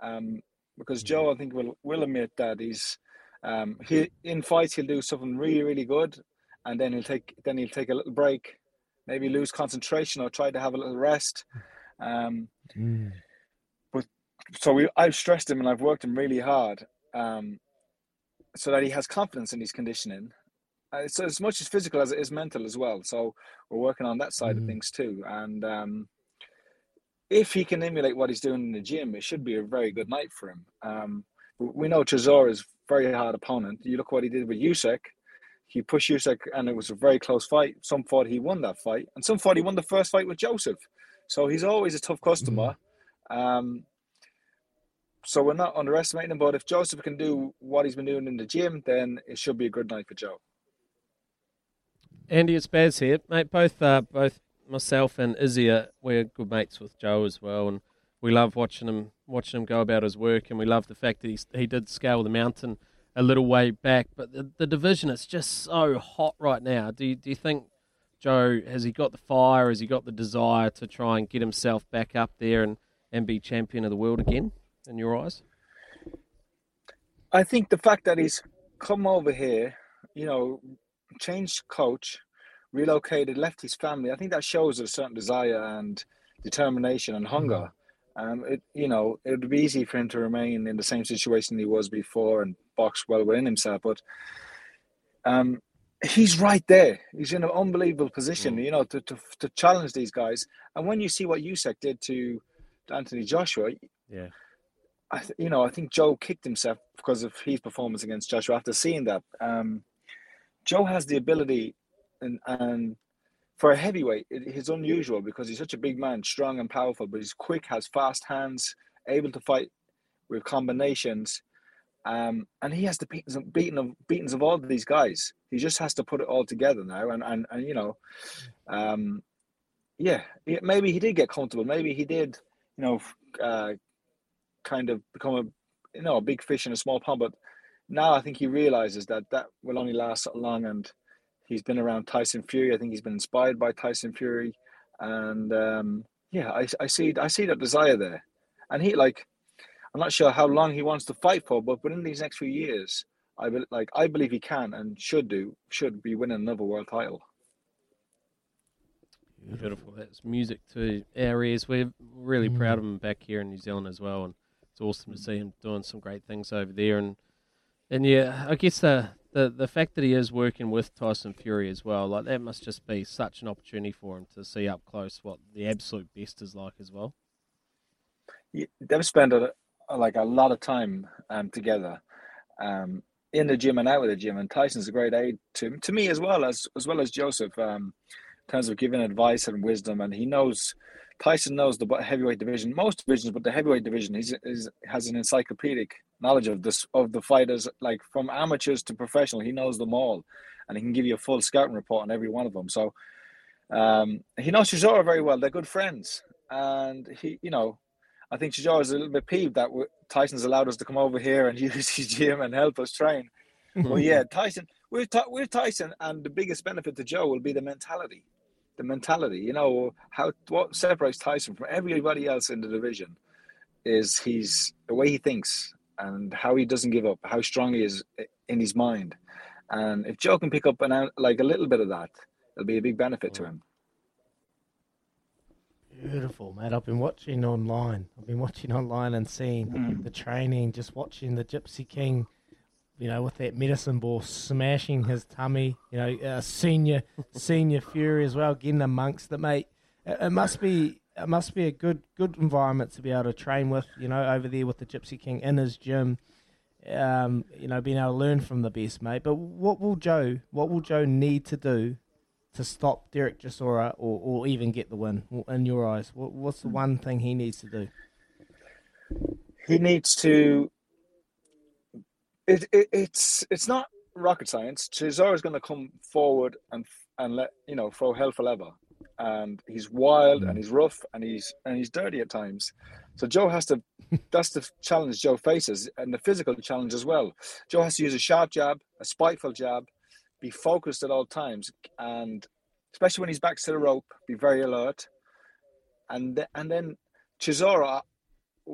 Um, because Joe, I think, will will admit that he's um, he in fights he'll do something really really good, and then he'll take then he'll take a little break, maybe lose concentration or try to have a little rest. Um, but so we I've stressed him and I've worked him really hard, um, so that he has confidence in his conditioning. Uh, it's as much as physical as it is mental as well. So we're working on that side of things too. And um, if he can emulate what he's doing in the gym, it should be a very good night for him. Um, we know Chisora is a very hard opponent. You look what he did with Usyk. He pushed Usyk, and it was a very close fight. Some thought he won that fight, and some thought he won the first fight with Joseph. So he's always a tough customer. Um, so we're not underestimating him. But if Joseph can do what he's been doing in the gym, then it should be a good night for Joe. Andy, it's Baz here, mate. Both uh, both myself and Izzy are we're good mates with Joe as well, and we love watching him watching him go about his work, and we love the fact that he he did scale the mountain a little way back. But the, the division is just so hot right now. Do you, do you think Joe has he got the fire? Has he got the desire to try and get himself back up there and, and be champion of the world again? In your eyes? I think the fact that he's come over here, you know, changed coach, relocated, left his family, I think that shows a certain desire and determination and hunger. Um, it, you know, it would be easy for him to remain in the same situation he was before and box well within himself, but um, he's right there. He's in an unbelievable position, you know, to, to to challenge these guys. And when you see what Usyk did to Anthony Joshua, Yeah. I th- you know, I think Joe kicked himself because of his performance against Joshua. After seeing that, um, Joe has the ability, and and for a heavyweight, it, it's unusual because he's such a big man, strong and powerful, but he's quick, has fast hands, able to fight with combinations, um, and he has the beatings of, beating of beatings of all of these guys. He just has to put it all together now, and and, and you know, um, yeah, maybe he did get comfortable. Maybe he did, you know, uh, kind of become a you know a big fish in a small pond. But now I think he realizes that that will only last so long, and he's been around Tyson Fury. I think he's been inspired by Tyson Fury, and um, yeah, I, I see I see that desire there, and he like I'm not sure how long he wants to fight for, but within these next few years, I be, like I believe he can and should do should be winning another world title. Beautiful. That's music to our ears. We're really Mm. proud of him back here in New Zealand as well, and it's awesome to see him doing some great things over there. And and yeah, I guess the the the fact that he is working with Tyson Fury as well, like that must just be such an opportunity for him to see up close what the absolute best is like as well. Yeah, they've spent a, like a lot of time um, together um, in the gym and out of the gym. And Tyson's a great aid to to me as well as as well as Joseph um, in terms of giving advice and wisdom. And he knows Tyson knows the heavyweight division, most divisions, but the heavyweight division. He's, is has an encyclopedic knowledge of this of the fighters, like from amateurs to professional. He knows them all, and he can give you a full scouting report on every one of them. So um, he knows Chisora very well. They're good friends, and he, you know, I think Chisora is a little bit peeved that Tyson's allowed us to come over here and use his gym and help us train. well, yeah, Tyson, we're, we're Tyson, and the biggest benefit to Joe will be the mentality. The mentality, you know, how what separates Tyson from everybody else in the division is he's the way he thinks, and how he doesn't give up, how strong he is in his mind. And if Joe can pick up an like a little bit of that, it'll be a big benefit to him. Beautiful, mate. I've been watching online. I've been watching online and seeing Mm. the training, just watching the Gypsy King, you know, with that medicine ball smashing his tummy. You know, uh, senior senior Fury as well, getting amongst it, mate. It, it must be it must be a good good environment to be able to train with. You know, over there with the Gypsy King in his gym. Um, you know, being able to learn from the best, mate. But what will Joe? What will Joe need to do to stop Derek Chisora or, or even get the win in your eyes? What, what's the one thing he needs to do? He needs to. It, it it's it's not rocket science. Chisora is going to come forward and and let you know throw hell for leather, and he's wild and mm. he's rough and he's and he's dirty at times. So Joe has to. that's the challenge Joe faces, and the physical challenge as well. Joe has to use a sharp jab, a spiteful jab, be focused at all times, and especially when he's back to the rope, be very alert. And th- and then Chisora,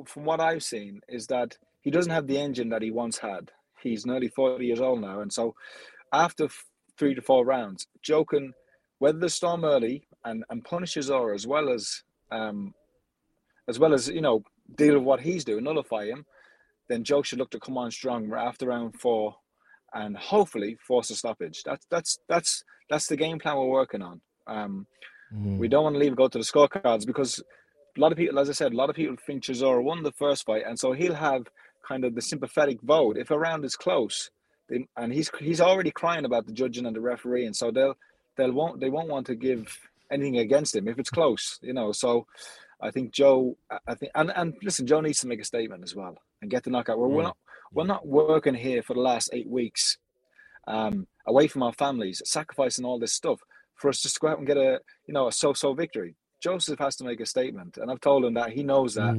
from what I've seen, is that he doesn't have the engine that he once had. He's nearly forty years old now, and so after f- three to four rounds, Joe can weather the storm early and and punish Chisora as well as um as well as you know deal with what he's doing, nullify him. Then Joe should look to come on strong after round four and hopefully force a stoppage. That's that's that's that's the game plan we're working on. Um, We don't want to leave it go to the scorecards because a lot of people, as I said, a lot of people think Chisora won the first fight, and so he'll have kind of the sympathetic vote if a round is close. They, and he's he's already crying about the judging and the referee, and so they'll they'll won't they won't want to give anything against him if it's close, you know. So I think Joe, I- think, and, and listen, Joe needs to make a statement as well and get the knockout. We're, we're Mm. not we're not working here for the last eight weeks, um, away from our families, sacrificing all this stuff for us just to go out and get a you know a so-so victory. Joseph has to make a statement, and I've told him that he knows that.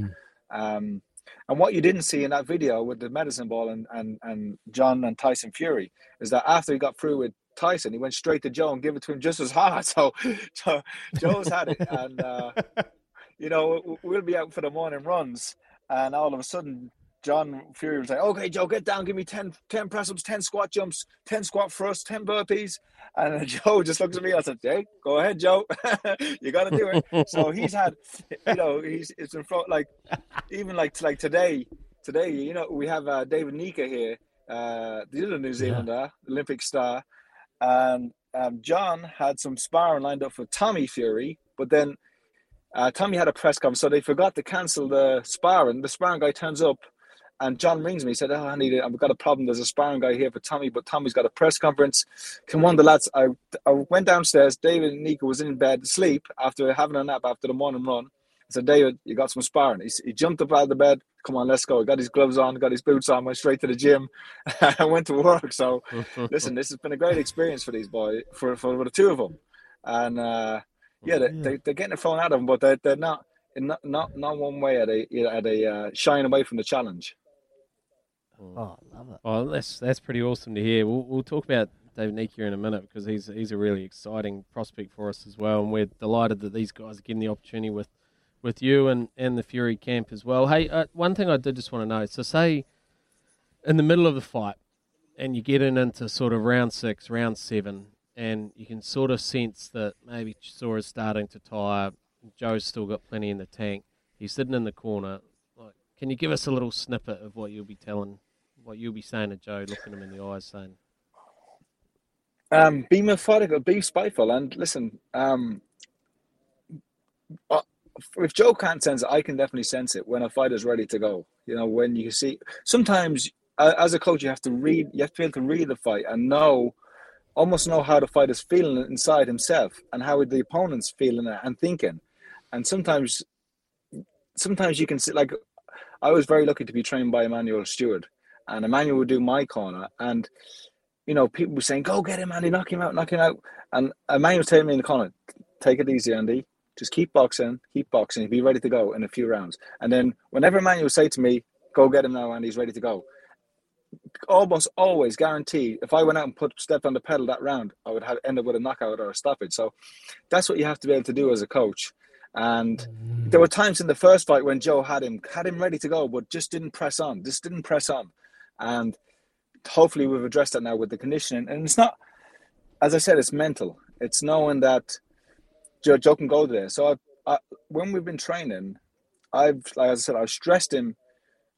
Um, and what you didn't see in that video with the medicine ball and, and, and John and Tyson Fury is that after he got through with Tyson, he went straight to Joe and gave it to him just as hard. So, so Joe's had it, and uh, you know we'll be out for the morning runs, and all of a sudden John Fury was like, "Okay, Joe, get down, give me 10, 10 press ups, ten squat jumps, ten squat thrusts, ten burpees," and Joe just looks at me. I said, "Hey, go ahead, Joe, you got to do it." So he's had, you know, he's it's in front like even like like today, today, you know, we have uh, David Nyika here, uh, the other New Zealander, Olympic star, and um, John had some sparring lined up for Tommy Fury, but then uh, Tommy had a press conference, so they forgot to cancel the sparring. The sparring guy turns up, and John rings me. He said, "Oh, I need it. I've got a problem. There's a sparring guy here for Tommy, but Tommy's got a press conference. Can one of the lads?" I, I went downstairs. David and Nika was in bed, asleep after having a nap after the morning run. I said, "David, you got some sparring." He, he jumped up out of the bed. Come on, let's go. He got his gloves on, got his boots on, went straight to the gym, and went to work. So, listen, this has been a great experience for these boys, for for the two of them, and. uh yeah, they, they, they're getting it thrown at them, but they're, they're not, in not, not, not one way are they, are they uh, shying away from the challenge. Oh, love it. Oh, that's that's pretty awesome to hear. We'll, we'll talk about David Nyika in a minute because he's he's a really exciting prospect for us as well, and we're delighted that these guys are getting the opportunity with with you and, and the Fury camp as well. Hey, uh, one thing I did just want to know. So, say in the middle of the fight, and you're getting into sort of round six, round seven, and you can sort of sense that maybe Sora's starting to tire. Joe's still got plenty in the tank. He's sitting in the corner. Like, can you give us a little snippet of what you'll be telling, what you'll be saying to Joe, looking him in the eyes, saying, Um, be methodical, be spiteful, and listen. Um, if Joe can't sense it, I can definitely sense it when a fighter's ready to go. You know, when you see. Sometimes, uh, as a coach, you have to read. You have to be able to read the fight and know, almost know how the fighter's feeling inside himself and how the opponent's feeling and thinking. And sometimes, sometimes you can see. Like, I was very lucky to be trained by Emanuel Steward, and Emanuel would do my corner and you know, people were saying, "Go get him, Andy! Knock him out! Knock him out!" And Emanuel was telling me in the corner, "Take it easy, Andy. Just keep boxing, keep boxing. Be ready to go in a few rounds." And then whenever Emanuel would say to me, "Go get him now, Andy! He's ready to go," almost always guaranteed, if I went out and put stepped on the pedal that round, I would have end up with a knockout or a stoppage. So that's what you have to be able to do as a coach. And there were mm. times in the first fight when Joe had him had him ready to go, but just didn't press on. Just didn't press on. And hopefully we've addressed that now with the conditioning. And it's not, as I said, it's mental. It's knowing that Joe, Joe can go there. So I, I, when we've been training, I've like I said, I've stressed him.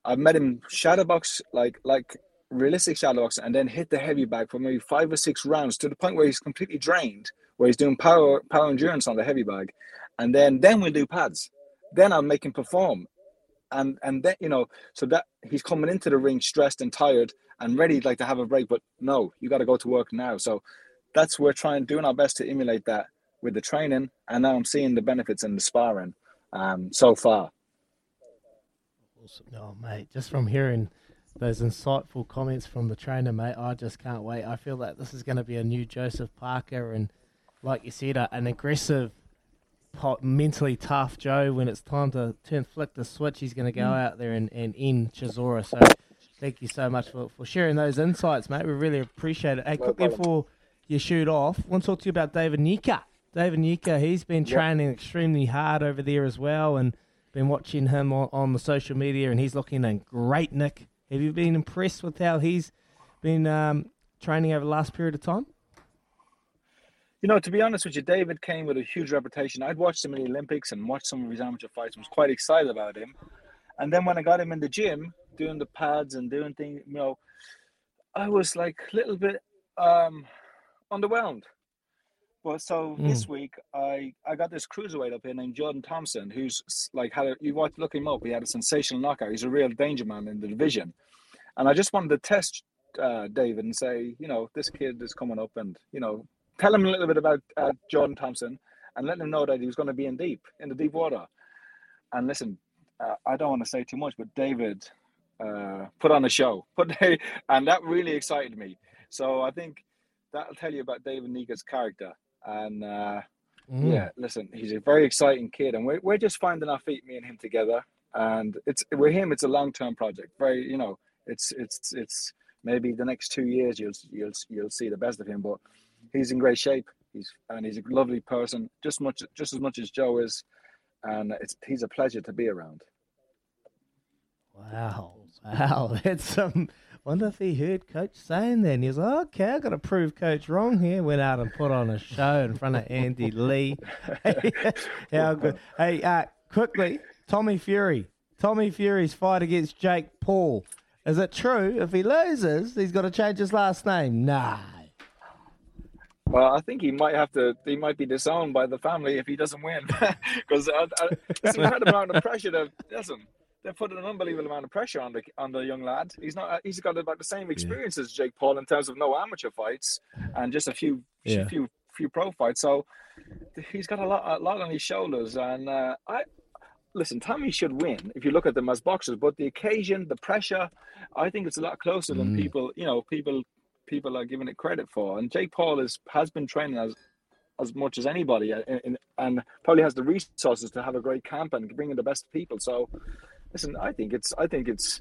I've met him shadow box like like realistic shadow box, and then hit the heavy bag for maybe five or six rounds to the point where he's completely drained, where he's doing power power endurance on the heavy bag, and then then we'll do pads. Then I'll make him perform, and and then you know so that he's coming into the ring stressed and tired and ready like to have a break, but no, you got to go to work now. So that's we're trying doing our best to emulate that with the training, and now I'm seeing the benefits in the sparring um, so far. Awesome. Oh, mate, just from hearing those insightful comments from the trainer, mate, I just can't wait. I feel like this is going to be a new Joseph Parker, and like you said, an aggressive, pot, mentally tough Joe. When it's time to turn flick the switch, he's going to go Mm. out there and, and end Chisora. So thank you so much for, for sharing those insights, mate. We really appreciate it. Hey, No quickly before you shoot off, I want to talk to you about David Nyika. David Nyika, he's been Yep. training extremely hard over there as well, and been watching him on, on the social media, and he's looking in great nick. Have you been impressed with how he's been um, training over the last period of time? You know, to be honest with you, David came with a huge reputation. I'd watched him in the Olympics and watched some of his amateur fights. I was quite excited about him. And then when I got him in the gym doing the pads and doing things, you know, I was like a little bit um, underwhelmed. Well, so this Mm. week I I got this cruiserweight up here named Jordan Thompson, who's like had a, you want to look him up. He had a sensational knockout. He's a real danger man in the division, and I just wanted to test uh, David and say, you know, this kid is coming up, and you know, tell him a little bit about uh, Jordan Thompson, and let him know that he was going to be in deep in the deep water. And listen, uh, I don't want to say too much, but David uh, put on a show, put and that really excited me. So I think that'll tell you about David Nyika's character. And uh, Mm. yeah, listen, he's a very exciting kid, and we're we're just finding our feet, me and him together. And it's with him, it's a long term project. Very, you know, it's it's it's maybe the next two years you'll you'll you'll see the best of him, but he's in great shape. He's and he's a lovely person, just much just as much as Joe is, and it's he's a pleasure to be around. Wow. Wow. That's some. wonder if he heard coach saying that and he's like, okay, I've gotta prove coach wrong here. Went out and put on a show in front of Andy Lee. How good. Hey, uh quickly, Tommy Fury. Tommy Fury's fight against Jake Paul. Is it true if he loses, he's got to change his last name? Nah. Well, I think he might have to. He might be disowned by the family if he doesn't win, because it's the amount of pressure that listen. They've put an unbelievable amount of pressure on the on the young lad. He's not. He's got about the same experience as Jake Paul in terms of no amateur fights and just a few Yeah. few few pro fights. So he's got a lot a lot on his shoulders. And uh, I listen. Tommy should win if you look at them as boxers. But the occasion, the pressure, I think it's a lot closer than Mm. people. You know, people people are giving it credit for. And Jake Paul is has been training as as much as anybody, uh, in, in, and probably has the resources to have a great camp and bring in the best people. So, listen, I think it's I think it's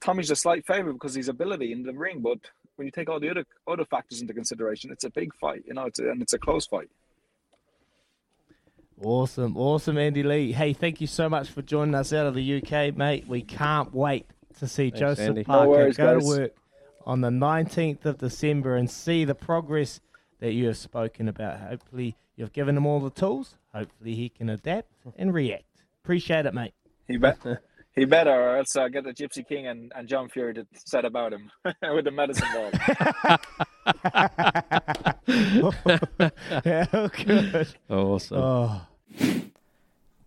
Tommy's a slight favorite because his ability in the ring, but when you take all the other other factors into consideration, it's a big fight, you know, it's a, and it's a close fight. Awesome, awesome, Andy Lee. Hey, thank you so much for joining us out of the UK, mate. We can't wait to see Thanks, Joseph Andy. No Parker worries, go guys. to work on the 19th of December and see the progress that you have spoken about. Hopefully, you've given him all the tools. Hopefully, he can adapt and react. Appreciate it, mate. He bet he better, or else uh, get the Gypsy King and, and John Fury to set about him with the medicine ball. How good. Awesome. Oh.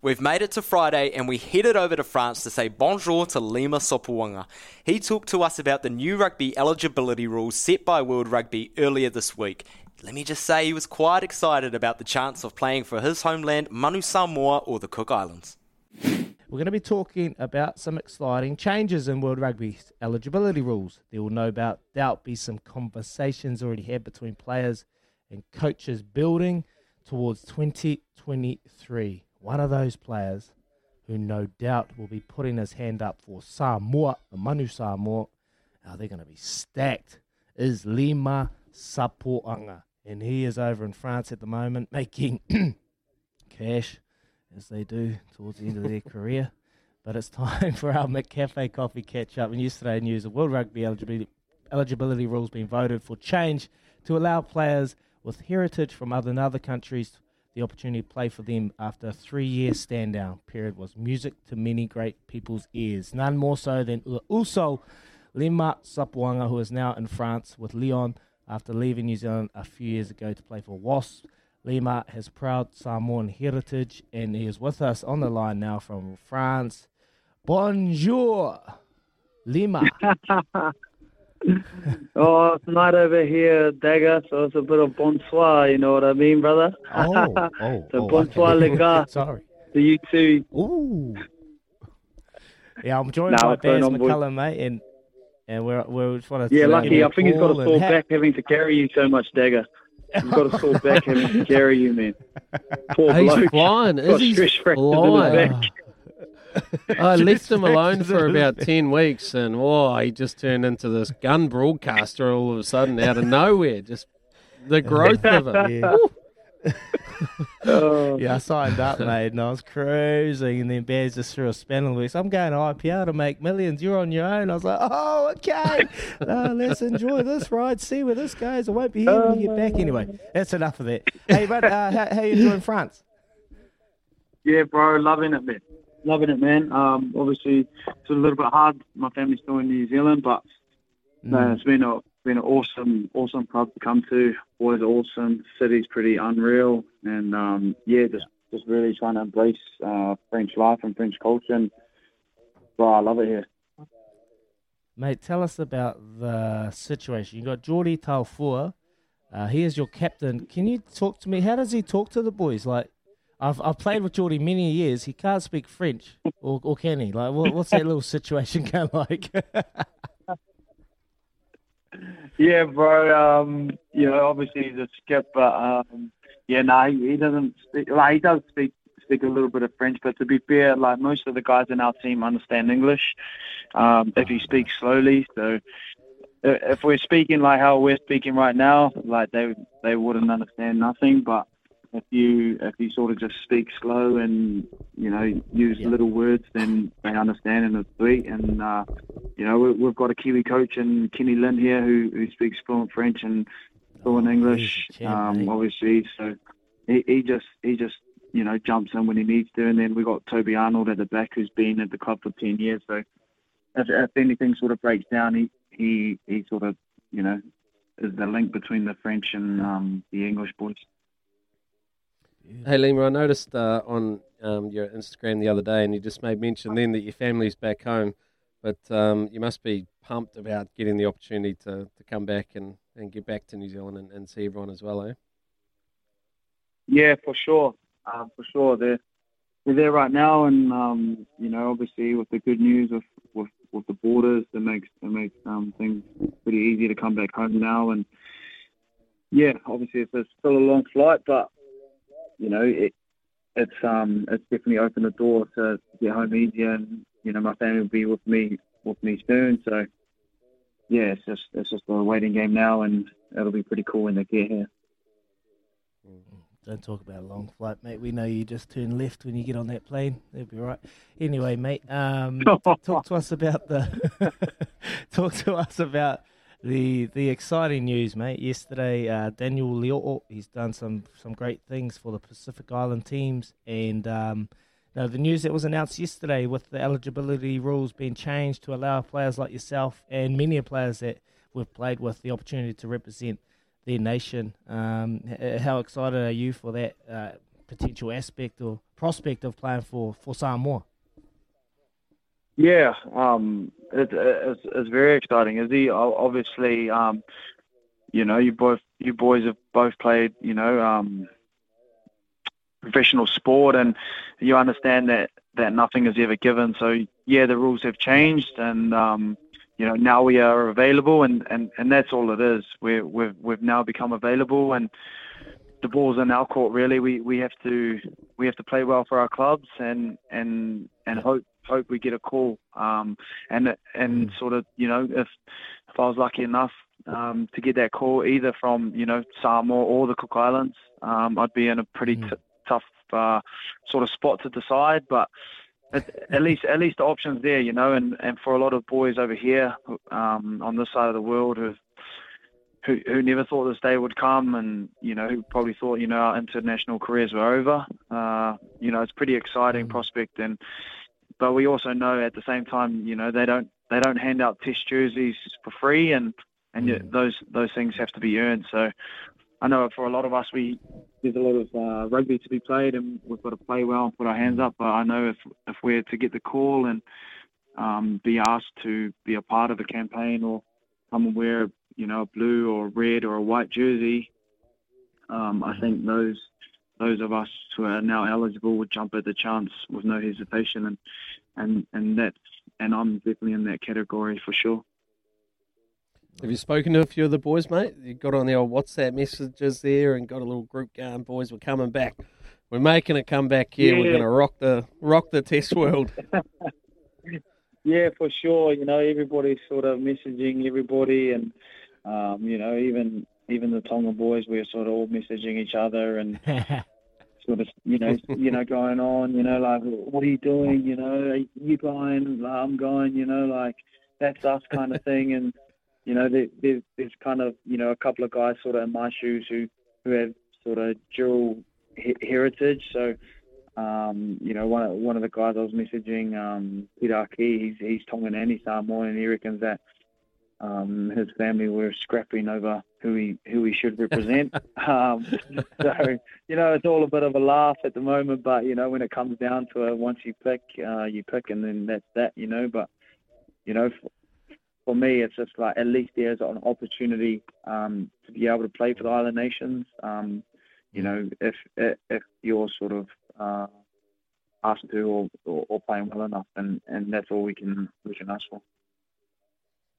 We've made it to Friday and we headed over to France to say bonjour to Lima Sopoaga. He talked to us about the new rugby eligibility rules set by World Rugby earlier this week. Let me just say he was quite excited about the chance of playing for his homeland, Manu Samoa or the Cook Islands. We're going to be talking about some exciting changes in World Rugby's eligibility rules. There will no doubt be some conversations already had between players and coaches building towards 2023. One of those players who no doubt will be putting his hand up for Samoa, the Manu Samoa, how they're going to be stacked, is Lima Sopoaga. And he is over in France at the moment making cash as they do towards the end of their career. But it's time for our McCafe coffee catch up. And yesterday news of World Rugby eligibility, eligibility rules being voted for change to allow players with heritage from other, other countries the opportunity to play for them after a three year stand down period was music to many great people's ears. None more so than Uso Lima Sopoaga, who is now in France with Lyon after leaving New Zealand a few years ago to play for Wasps. Lima has proud Samoan heritage and he is with us on the line now from France. Bonjour, Lima. oh, it's night over here, Dagger, so it's a bit of bonsoir, you know what I mean, brother? Oh, oh, oh so oh, bonsoir, okay. les. Sorry. To you too. Ooh. Yeah, I'm joined Nah, by what's going Baz on, boys? McCullum, mate, and and we're we're just want to Yeah, lucky. I think he's got a sore ha- back having to carry you so much, Dagger. He's got a sore back having to carry you, man. Poor He's bloke. flying. Got Is he stress fractures in his flying? Back. I left him alone for about 10 weeks and oh, he just turned into this gun broadcaster all of a sudden out of nowhere. Just the growth of it. Yeah. Oh. yeah, I signed up, mate, and I was cruising, and then Baz just threw a spanner loose. I'm going to IPL to make millions. You're on your own. I was like, oh, okay. no, let's enjoy this ride. See where this goes. I won't be here when you get back anyway. That's enough of that. Hey, but uh, how, how you doing, France? Yeah, bro, loving it, man. Loving it, man. Um, obviously, it's a little bit hard. My family's still in New Zealand, but Mm. no, it's been a been an awesome, awesome club to come to. Boys awesome. City's pretty unreal, and um, yeah, just just really trying to embrace uh, French life and French culture. And bro, I love it here. Mate, tell us about the situation. You got Geordie Taufua. Uh, he is your captain. Can you talk to me? How does he talk to the boys? Like, I've I've played with Geordie many years. He can't speak French, or or can he? Like, what, what's that little situation going like? Yeah, bro. Um, you know, obviously he's a skip, but um, yeah, no, he, he doesn't speak. Like he does speak speak a little bit of French, but to be fair, like most of the guys in our team understand English. Um, if he speaks slowly, so if we're speaking like how we're speaking right now, like they they wouldn't understand nothing. But if you if you sort of just speak slow and you know use little words, then they understand and it's sweet. And uh, you know we, we've got a Kiwi coach and Kenny Lynn here who who speaks fluent French and fluent English, um, obviously. So he, he just he just you know jumps in when he needs to. And then we got Toby Arnold at the back who's been at the club for ten years. So if, if anything sort of breaks down, he he he sort of you know is the link between the French and um, the English boys. Hey, Lima, I noticed uh, on um, your Instagram the other day, and you just made mention then that your family's back home, but um, you must be pumped about getting the opportunity to, to come back and, and get back to New Zealand and, and see everyone as well, eh? Yeah, for sure, uh, for sure. They're they're there right now, and um, you know, obviously with the good news with with, with the borders, it makes it makes um, things pretty easy to come back home now. And yeah, obviously it's, it's still a long flight, but you know, it it's um it's definitely opened the door to get home easier, and you know, my family will be with me with me soon. So yeah, it's just it's just a waiting game now, and it'll be pretty cool when they get here. Don't talk about a long flight, mate. We know you just turn left when you get on that plane. That'll be right. Anyway, mate, um, talk to us about the talk to us about the the exciting news, mate. Yesterday, uh, Daniel Leo, he's done some some great things for the Pacific Island teams, and um, now the news that was announced yesterday with the eligibility rules being changed to allow players like yourself and many players that we've played with the opportunity to represent their nation. Um, how excited are you for that uh, potential aspect or prospect of playing for, for Samoa? Yeah, um, it, it's, it's very exciting. Obviously? Um, you know, you both you boys have both played. You know, um, professional sport, and you understand that that nothing is ever given. So yeah, the rules have changed, and um, you know now we are available, and, and, and that's all it is. We're, we've we've now become available, and the ball's in our court. Really, we, we have to we have to play well for our clubs, and and and hope hope we get a call. Um, and and sort of you know if if I was lucky enough um, to get that call either from you know Samoa or the Cook Islands, um, I'd be in a pretty t- tough uh, sort of spot to decide, but at, at least at least the options there, you know, and, and for a lot of boys over here um, on this side of the world who who who never thought this day would come, and you know who probably thought you know our international careers were over. Uh, you know, it's a pretty exciting prospect, and but we also know at the same time, you know, they don't they don't hand out test jerseys for free, and and yet those those things have to be earned. So I know for a lot of us, we there's a lot of uh, rugby to be played, and we've got to play well and put our hands up. But I know if if we're to get the call and um, be asked to be a part of a campaign or come and wear you know a blue or red or a white jersey, um, I think those those of us who are now eligible would jump at the chance with no hesitation, and and and that's and I'm definitely in that category for sure. Have you spoken to a few of the boys, mate? You got on the old WhatsApp messages there and got a little group going. Boys, we're coming back. We're making a comeback here. We're going to rock the rock the Test world. Yeah, for sure. You know, everybody's sort of messaging everybody, and um, you know, even even the Tonga boys, we're sort of all messaging each other and sort of, you know, you know, going on. You know, like, what are you doing? You know, you going? I'm going. You know, like that's us kind of thing. And you know, there, there's there's kind of you know a couple of guys sort of in my shoes who who have sort of dual he- heritage. So um, you know, one of, one of the guys I was messaging, um, Pita Ahki, he's he's Tongan and he's Samoan, and he reckons that um, his family were scrapping over who he who he should represent. um, so you know, it's all a bit of a laugh at the moment, but you know, when it comes down to it, once you pick, uh, you pick, and then that's that, you know. But you know, for, for me, it's just like at least there's an opportunity um, to be able to play for the Island Nations. Um, you know, if if you're sort of uh, asked to or, or, or playing well enough, and, and that's all we can we can ask for.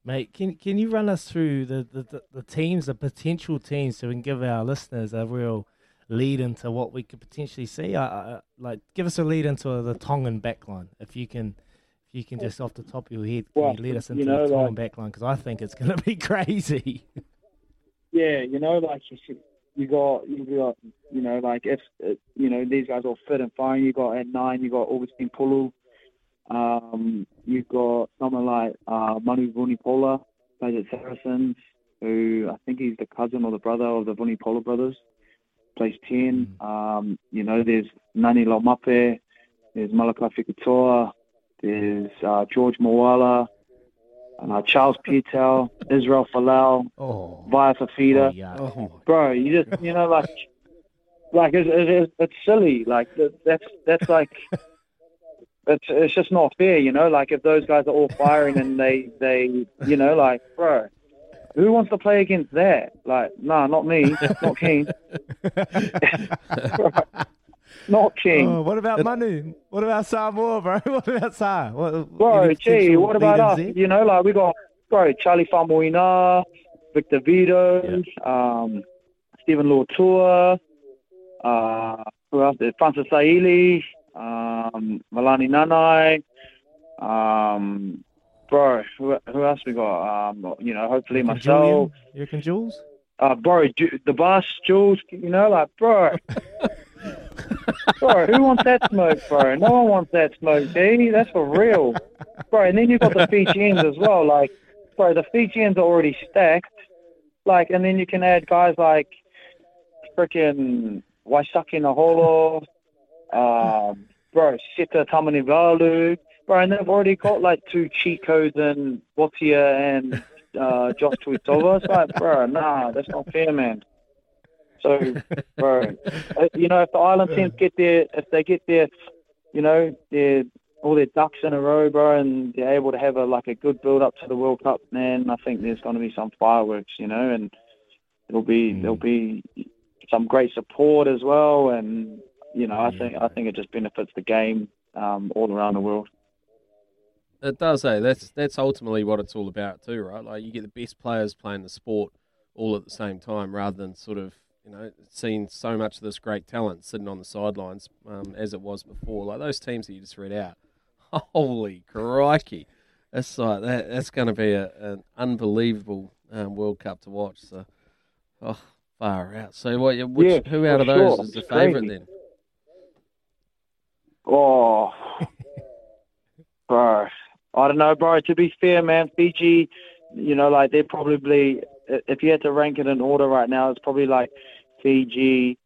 Mate, can can you run us through the, the, the, the teams, the potential teams, so we can give our listeners a real lead into what we could potentially see? I, I, like, give us a lead into the Tongan backline, if you can. If you can just off the top of your head, can Well, you lead us you into know, the Tongan like- backline? Because I think it's going to be crazy. Yeah, you know, like you should, you got you got you know like if you know these guys all fit and fine. You got at nine, you got Augustine Pulu. Um, you've got someone like uh, Manu Vunipola, plays at Saracens, who I think he's the cousin or the brother of the Vunipola brothers. Plays ten. Um, you know, there's Nani Lomape, there's Malakai Fekitoa, there's uh, George Moala, uh, Charles Piutau, Israel Folau, oh. Via Fafita. Oh, Bro, you just you know like like it's, it's, it's silly. Like that's that's like it's it's just not fair. You know, like if those guys are all firing and they they you know like bro. Who wants to play against that? Like, nah, not me. Not keen. not keen. Oh, what about Manu? What about Samoa, bro? What about Sa? What, Bro, gee, what about us? leaders You know, like we got bro Charlie Faumuina, Victor Vito, um, Steven Luatua, uh, who else? Francis Saili, um, Melani Nanai, um, bro, who, who else we got? Um, you know, hopefully myself. Julian? You reckon Jules? Uh, bro, Ju- the boss, Jules, you know, like, bro. bro, who wants that smoke, bro? No one wants that smoke, D. That's for real. Bro, and then you've got the Fijians as well. Like, bro, the Fijians are already stacked. Like, and then you can add guys like freaking Waisake Naholo, um, bro, Seta Tamanivalu. Bro, and they've already got like two cheat codes in Botia and uh, Josh Tuisova. It's like, bro, nah, that's not fair, man. So, bro, uh, you know, if the island teams get there, if they get there, you know, they're all their ducks in a row, bro, and they're able to have a like a good build up to the World Cup, man, I think there's going to be some fireworks, you know, and it'll be there'll be some great support as well, and you know, I think I think it just benefits the game um, all around the world. It does, eh? That's that's ultimately what it's all about too, right? Like you get the best players playing the sport all at the same time, rather than sort of you know seeing so much of this great talent sitting on the sidelines um, as it was before. Like those teams that you just read out, holy crikey, that's like that. That's going to be a, an unbelievable um, World Cup to watch. So, oh, far out. So what? Which, Yeah, who out of those sure. is the favourite then? Oh, bro. I don't know, bro. To be fair, man, Fiji, you know, like they're probably, if you had to rank it in order right now, it's probably like Fiji,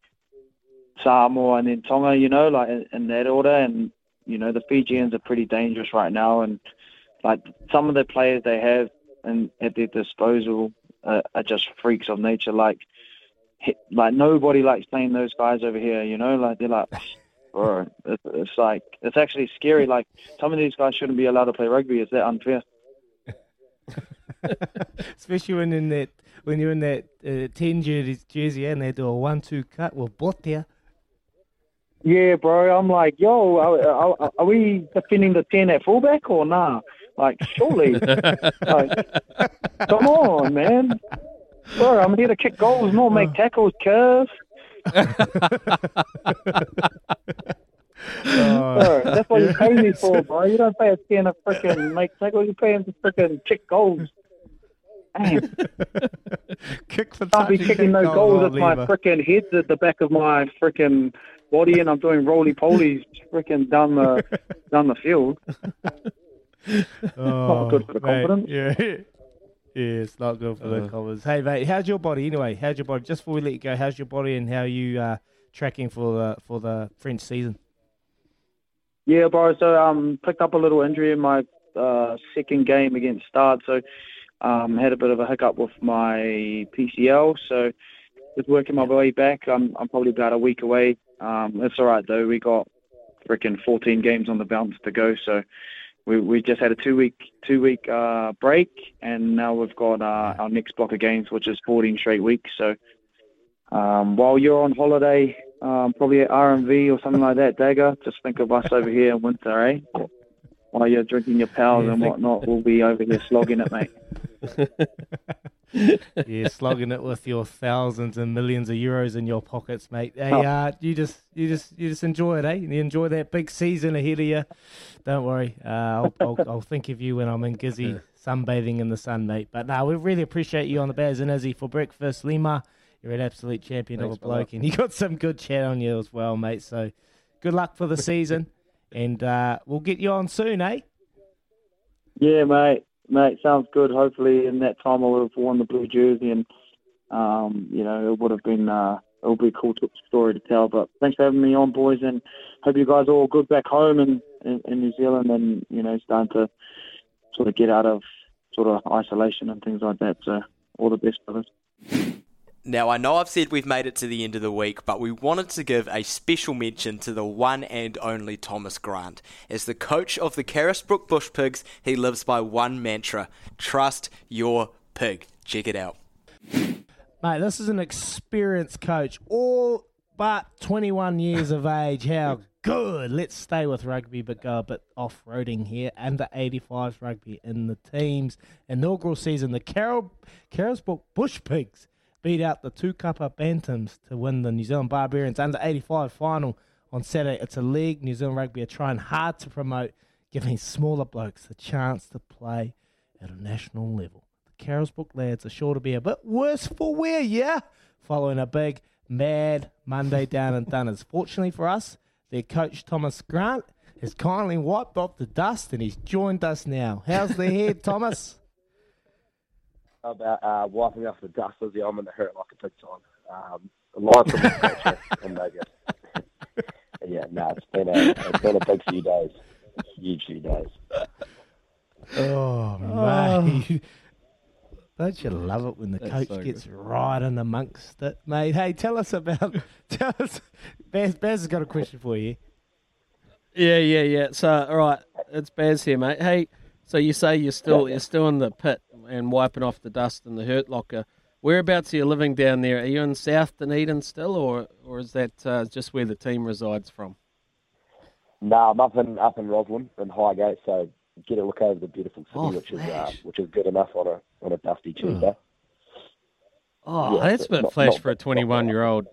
Samoa, and then Tonga, you know, like in, in that order. And, you know, the Fijians are pretty dangerous right now. And, like, some of the players they have and at their disposal uh, are just freaks of nature. Like, like nobody likes playing those guys over here, you know, like they're like, bro, it's, it's like it's actually scary. Like some of these guys shouldn't be allowed to play rugby. Is that unfair. Especially when in that when you're in that uh, ten jersey, jersey and they do a one-two cut with Botia. Yeah, bro. I'm like, yo, are, are, are we defending the ten at fullback or nah? Like, surely, like, come on, man. Bro, I'm here to kick goals, not make tackles, curve. Uh, bro, that's what you pay me for, bro. You don't pay a ten to freaking make tackles. You pay him to freaking kick goals. Damn. Kick for I'll be kicking kick no goals with my freaking head at the back of my freaking body, and I'm doing roly polies freaking down the down the field. Oh, not good for the oh, mate, confidence. Yeah. Yeah, it's not good for the Uh. covers. Hey, mate, how's your body anyway? How's your body? Just before we let you go, how's your body and how are you uh, tracking for the for the French season? Yeah, bro. So um, picked up a little injury in my uh, second game against Stard. So um, had a bit of a hiccup with my PCL. So just working my way back. I'm I'm probably about a week away. Um, it's all right though. We got freaking 14 games on the bounce to go. So we we just had a two week two week uh, break, and now we've got uh, our next block of games, which is 14 straight weeks. So um, while you're on holiday, um, probably at RMV or something like that, Dagger, just think of us over here in winter, eh? While you're drinking your pals Yeah, and whatnot, we'll be over here slogging it, mate. yeah, slogging it with your thousands and millions of euros in your pockets, mate. Hey, Oh. uh, you just you just you just enjoy it, eh? You enjoy that big season ahead of you. Don't worry, uh, I'll, I'll I'll think of you when I'm in Gizzy sunbathing in the sun, mate. But no, we really appreciate you on the Baz and Izzy for breakfast, Lima. You're an absolute champion Thanks, of a bloke, and you got some good chat on you as well, mate. So good luck for the season, and uh, we'll get you on soon, eh? Yeah, mate. Mate, sounds good. Hopefully, in that time, I would have worn the blue jersey, and um, you know, it would have been uh, it would be a cool story to tell. But thanks for having me on, boys, and hope you guys are all good back home in, in, in New Zealand, and you know, starting to sort of get out of sort of isolation and things like that. So, all the best, brothers. Now, I know I've said we've made it to the end of the week, but we wanted to give a special mention to the one and only Thomas Grant. As the coach of the Carisbrook Bush Pigs, he lives by one mantra trust your pig. Check it out. Mate, this is an experienced coach, all but 21 years of age. How good. Let's stay with rugby, but go a bit off roading here. Under 85s rugby in the team's inaugural season. The Carol, Carisbrook Bush Pigs beat out the Tukapa Bantams to win the New Zealand Barbarians under 85 final on Saturday. It's a league New Zealand Rugby are trying hard to promote, giving smaller blokes the chance to play at a national level. The Carisbrook lads are sure to be a bit worse for wear, yeah? Following a big, mad Monday down in Dunners. Fortunately for us, their coach Thomas Grant has kindly wiped off the dust and he's joined us now. How's the head, Thomas? About uh, wiping off the dust of the I'm in the hurt like a big time. Um, a line from the coach in Vegas. yeah, no, it's been a it's been a big few days, huge few days. Oh, Oh. mate. Don't you love it when the That's coach so gets right in amongst it, mate? Hey, tell us about. Tell us. Baz, Baz has got a question for you. Yeah, yeah, yeah. So, all right, it's Baz here, mate. Hey, so you say you're still you're still in the pit and wiping off the dust in the hurt locker. Whereabouts are you living down there? Are you in South Dunedin still, or or is that uh, just where the team resides from? No, I'm up in up in Roslyn in Highgate, so get a look over the beautiful city, Oh, which is uh, which is good enough on a on a dusty Tuesday. Oh, Yeah, that's a bit not- flash not for a 21 year old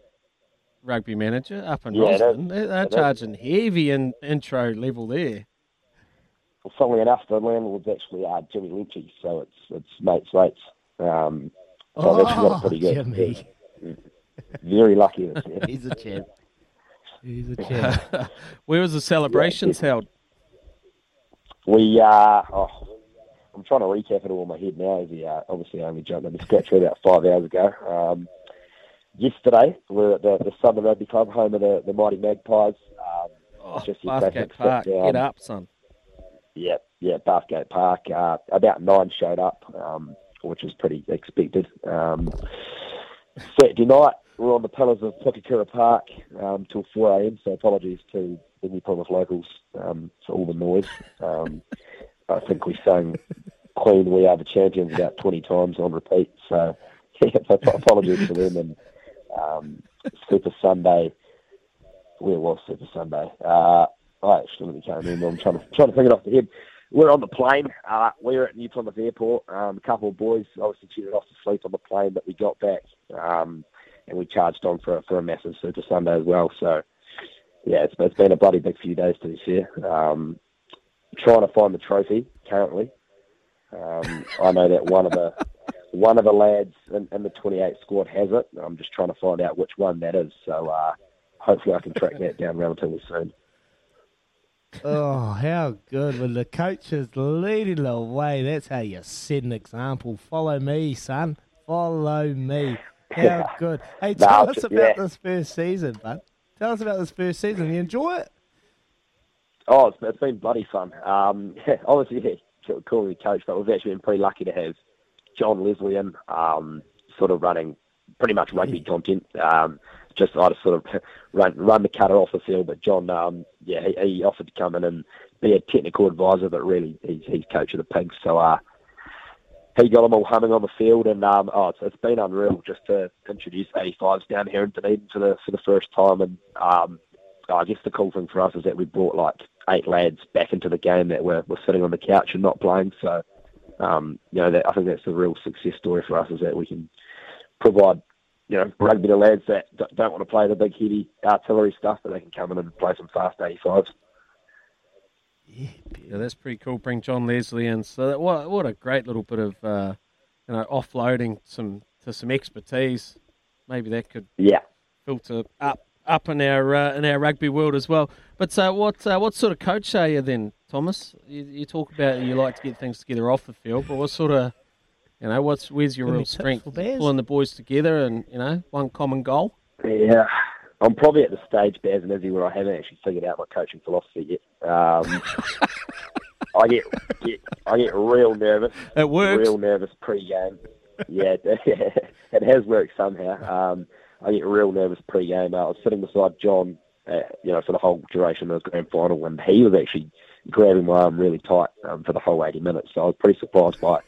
rugby manager up in Yeah. Roslyn. They, they're charging heavy in intro level there. Well, funnily enough, the landlord's actually uh, Jimmy Lynchy, so it's it's mates mates. Um, so I've actually got Oh, a pretty good. Jimmy. Very lucky. This year. He's a champ. He's a champ. Where was the celebrations held? We, uh, oh, I'm trying to recap it all in my head now. As he uh, obviously I only jumped in the scratch about five hours ago. Um, yesterday, we we're at the, the Southern Rugby Club, home of the, the Mighty Magpies. Um, Oh, just your Bathgate classic Park. sit down. Get up, son. Yeah, yeah, Bathgate Park. Uh, about nine showed up, um, which was pretty expected. Um, Saturday night, we we're on the pillars of Pukekura Park um, till 4 a.m. So apologies to New Plymouth locals um, for all the noise. Um, I think we sang "Queen, We Are the Champions" about 20 times on repeat. So yeah, apologies to them. And um, Super Sunday, where was Super Sunday? Uh, I actually can't remember. I'm trying to trying to think it off the head. We're on the plane. Uh, we were at New Plymouth Airport. Um, a couple of boys obviously cheated off to sleep on the plane but we got back, um, and we charged on for for a massive Super Sunday as well. So yeah, it's, it's been a bloody big few days to be fair. Um, trying to find the trophy currently. Um, I know that one of the one of the lads in, in the 28 squad has it. I'm just trying to find out which one that is. So uh, hopefully I can track that down relatively soon. Oh, how good. When the coach is leading the way, that's how you set an example. Follow me, son. Follow me. How good. Hey, tell us just- about yeah. this first season, bud. Tell us about this first season. You enjoy it? Oh, it's, it's been bloody fun. Um, obviously, yeah, calling me coach, but we've actually been pretty lucky to have John Leslie in, um, sort of running pretty much rugby content. Um, just I just sort of run run the cutter off the field, but John, um, yeah, he, he offered to come in and be a technical advisor, but really he's, he's coach of the Pigs, so uh, he got them all humming on the field, and um, oh, it's, it's been unreal just to introduce 85s down here in Dunedin for the for the first time, and um, I guess the cool thing for us is that we brought like eight lads back into the game that were, were sitting on the couch and not playing. So, um, you know, that, I think that's the real success story for us is that we can provide, you know, rugby to lads that don't want to play the big heavy artillery stuff, but they can come in and play some fast 85s. Yeah, that's pretty cool. Bring John Leslie in. So that, what what a great little bit of uh, you know offloading some to some expertise. Maybe that could Yeah. filter up up in our uh, in our rugby world as well. But uh, what uh, what sort of coach are you then, Thomas? You, you talk about you like to get things together off the field, but what sort of you know what's where's your Give real strength? Pulling the boys together and you know one common goal. Yeah, I'm probably at the stage, Baz and Izzy, where I haven't actually figured out my coaching philosophy yet. Um, I get, get I get real nervous. It works. Real nervous pre-game. Yeah, it, it has worked somehow. Um, I get real nervous pre-game. I was sitting beside John, uh, you know, for the whole duration of the grand final, and he was actually grabbing my arm really tight um, for the whole 80 minutes. So I was pretty surprised by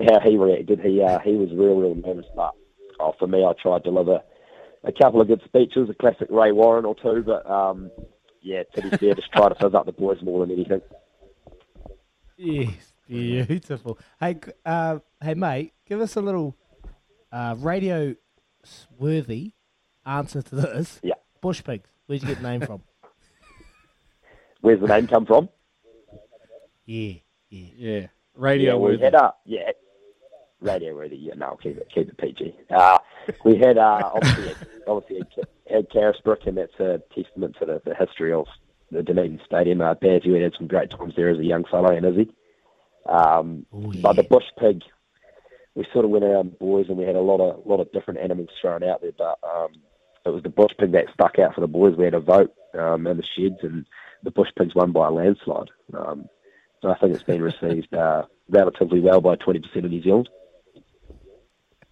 how he reacted. He uh, he was real, real nervous, but oh, for me, I tried to deliver a couple of good speeches, a classic Ray Warren or two, but um, yeah, to be fair, just try to fizz up the boys more than anything. Yes, beautiful. Hey, g- uh, hey, mate, give us a little uh, radio worthy answer to this. Yeah. Bush pigs. Where'd you get the name from? Where's the name come from? Yeah, yeah, yeah. Radio yeah, we worthy. had uh, yeah, radio worthy. Yeah, no, keep it keep it PG. Uh, we had uh, obviously obviously had, Carisbrook, and that's a testament to the, the history of the Dunedin Stadium. Uh, you had some great times there as a young fellow, and Izzy. Um, But the bush pig, we sort of went around boys, and we had a lot of lot of different animals thrown out there, but um, it was the bush pig that stuck out for the boys. We had a vote um, in the sheds, and the bush pigs won by a landslide. Um, so I think it's been received uh, relatively well by 20% of New Zealand.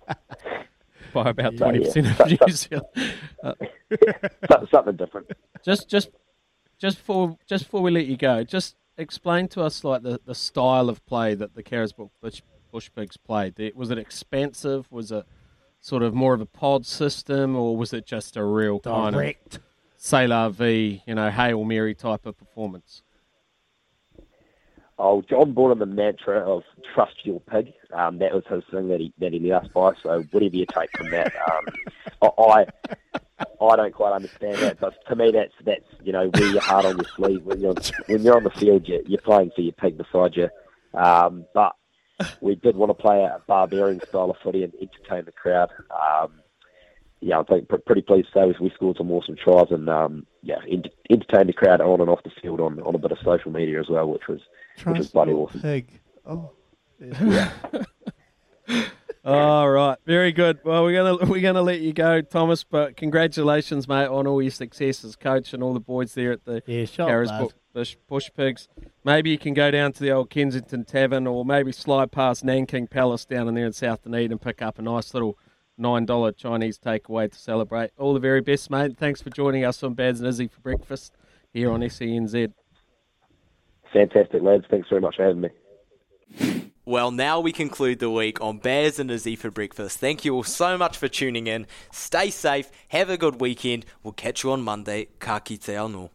by about twenty percent Yeah. of New Zealand. Uh, Something different. Just, just, just for just before we let you go, just explain to us like the, the style of play that the Carisbrook Bush, Bush Pigs played. Was it expansive? Was it sort of more of a pod system, or was it just a real kind Direct. of Sailor V, you know, Hail Mary type of performance? Oh, John brought in the mantra of trust your pig. Um, that was his thing that he that he led us by. So whatever you take from that, um, I I don't quite understand that, but to me that's that's you know wear your heart on your sleeve when you're when you're on the field. You're, you're playing for your pig beside you. Um, but we did want to play a barbarian style of footy and entertain the crowd. Um, yeah, I think pretty pleased to say we scored some awesome tries and um, yeah, ent- entertained the crowd on and off the field on, on a bit of social media as well, which was which was bloody awesome. Pig. Oh. Yeah. All right, very good. Well, we're gonna we're gonna let you go, Thomas. But congratulations, mate, on all your success as coach and all the boys there at the Yeah, shot, Carisbrook. Bush, Bush Pigs. Maybe you can go down to the old Kensington Tavern, or maybe slide past Nanking Palace down in there in South Dunedin and pick up a nice little nine dollar Chinese takeaway to celebrate. All the very best, mate. Thanks for joining us on Baz and Izzy for breakfast here on E SENZ. Fantastic, lads. Thanks very much for having me. Well, now we conclude the week on Baz and Izzy for breakfast. Thank you all so much for tuning in. Stay safe. Have a good weekend. We'll catch you on Monday. Ka kite anō.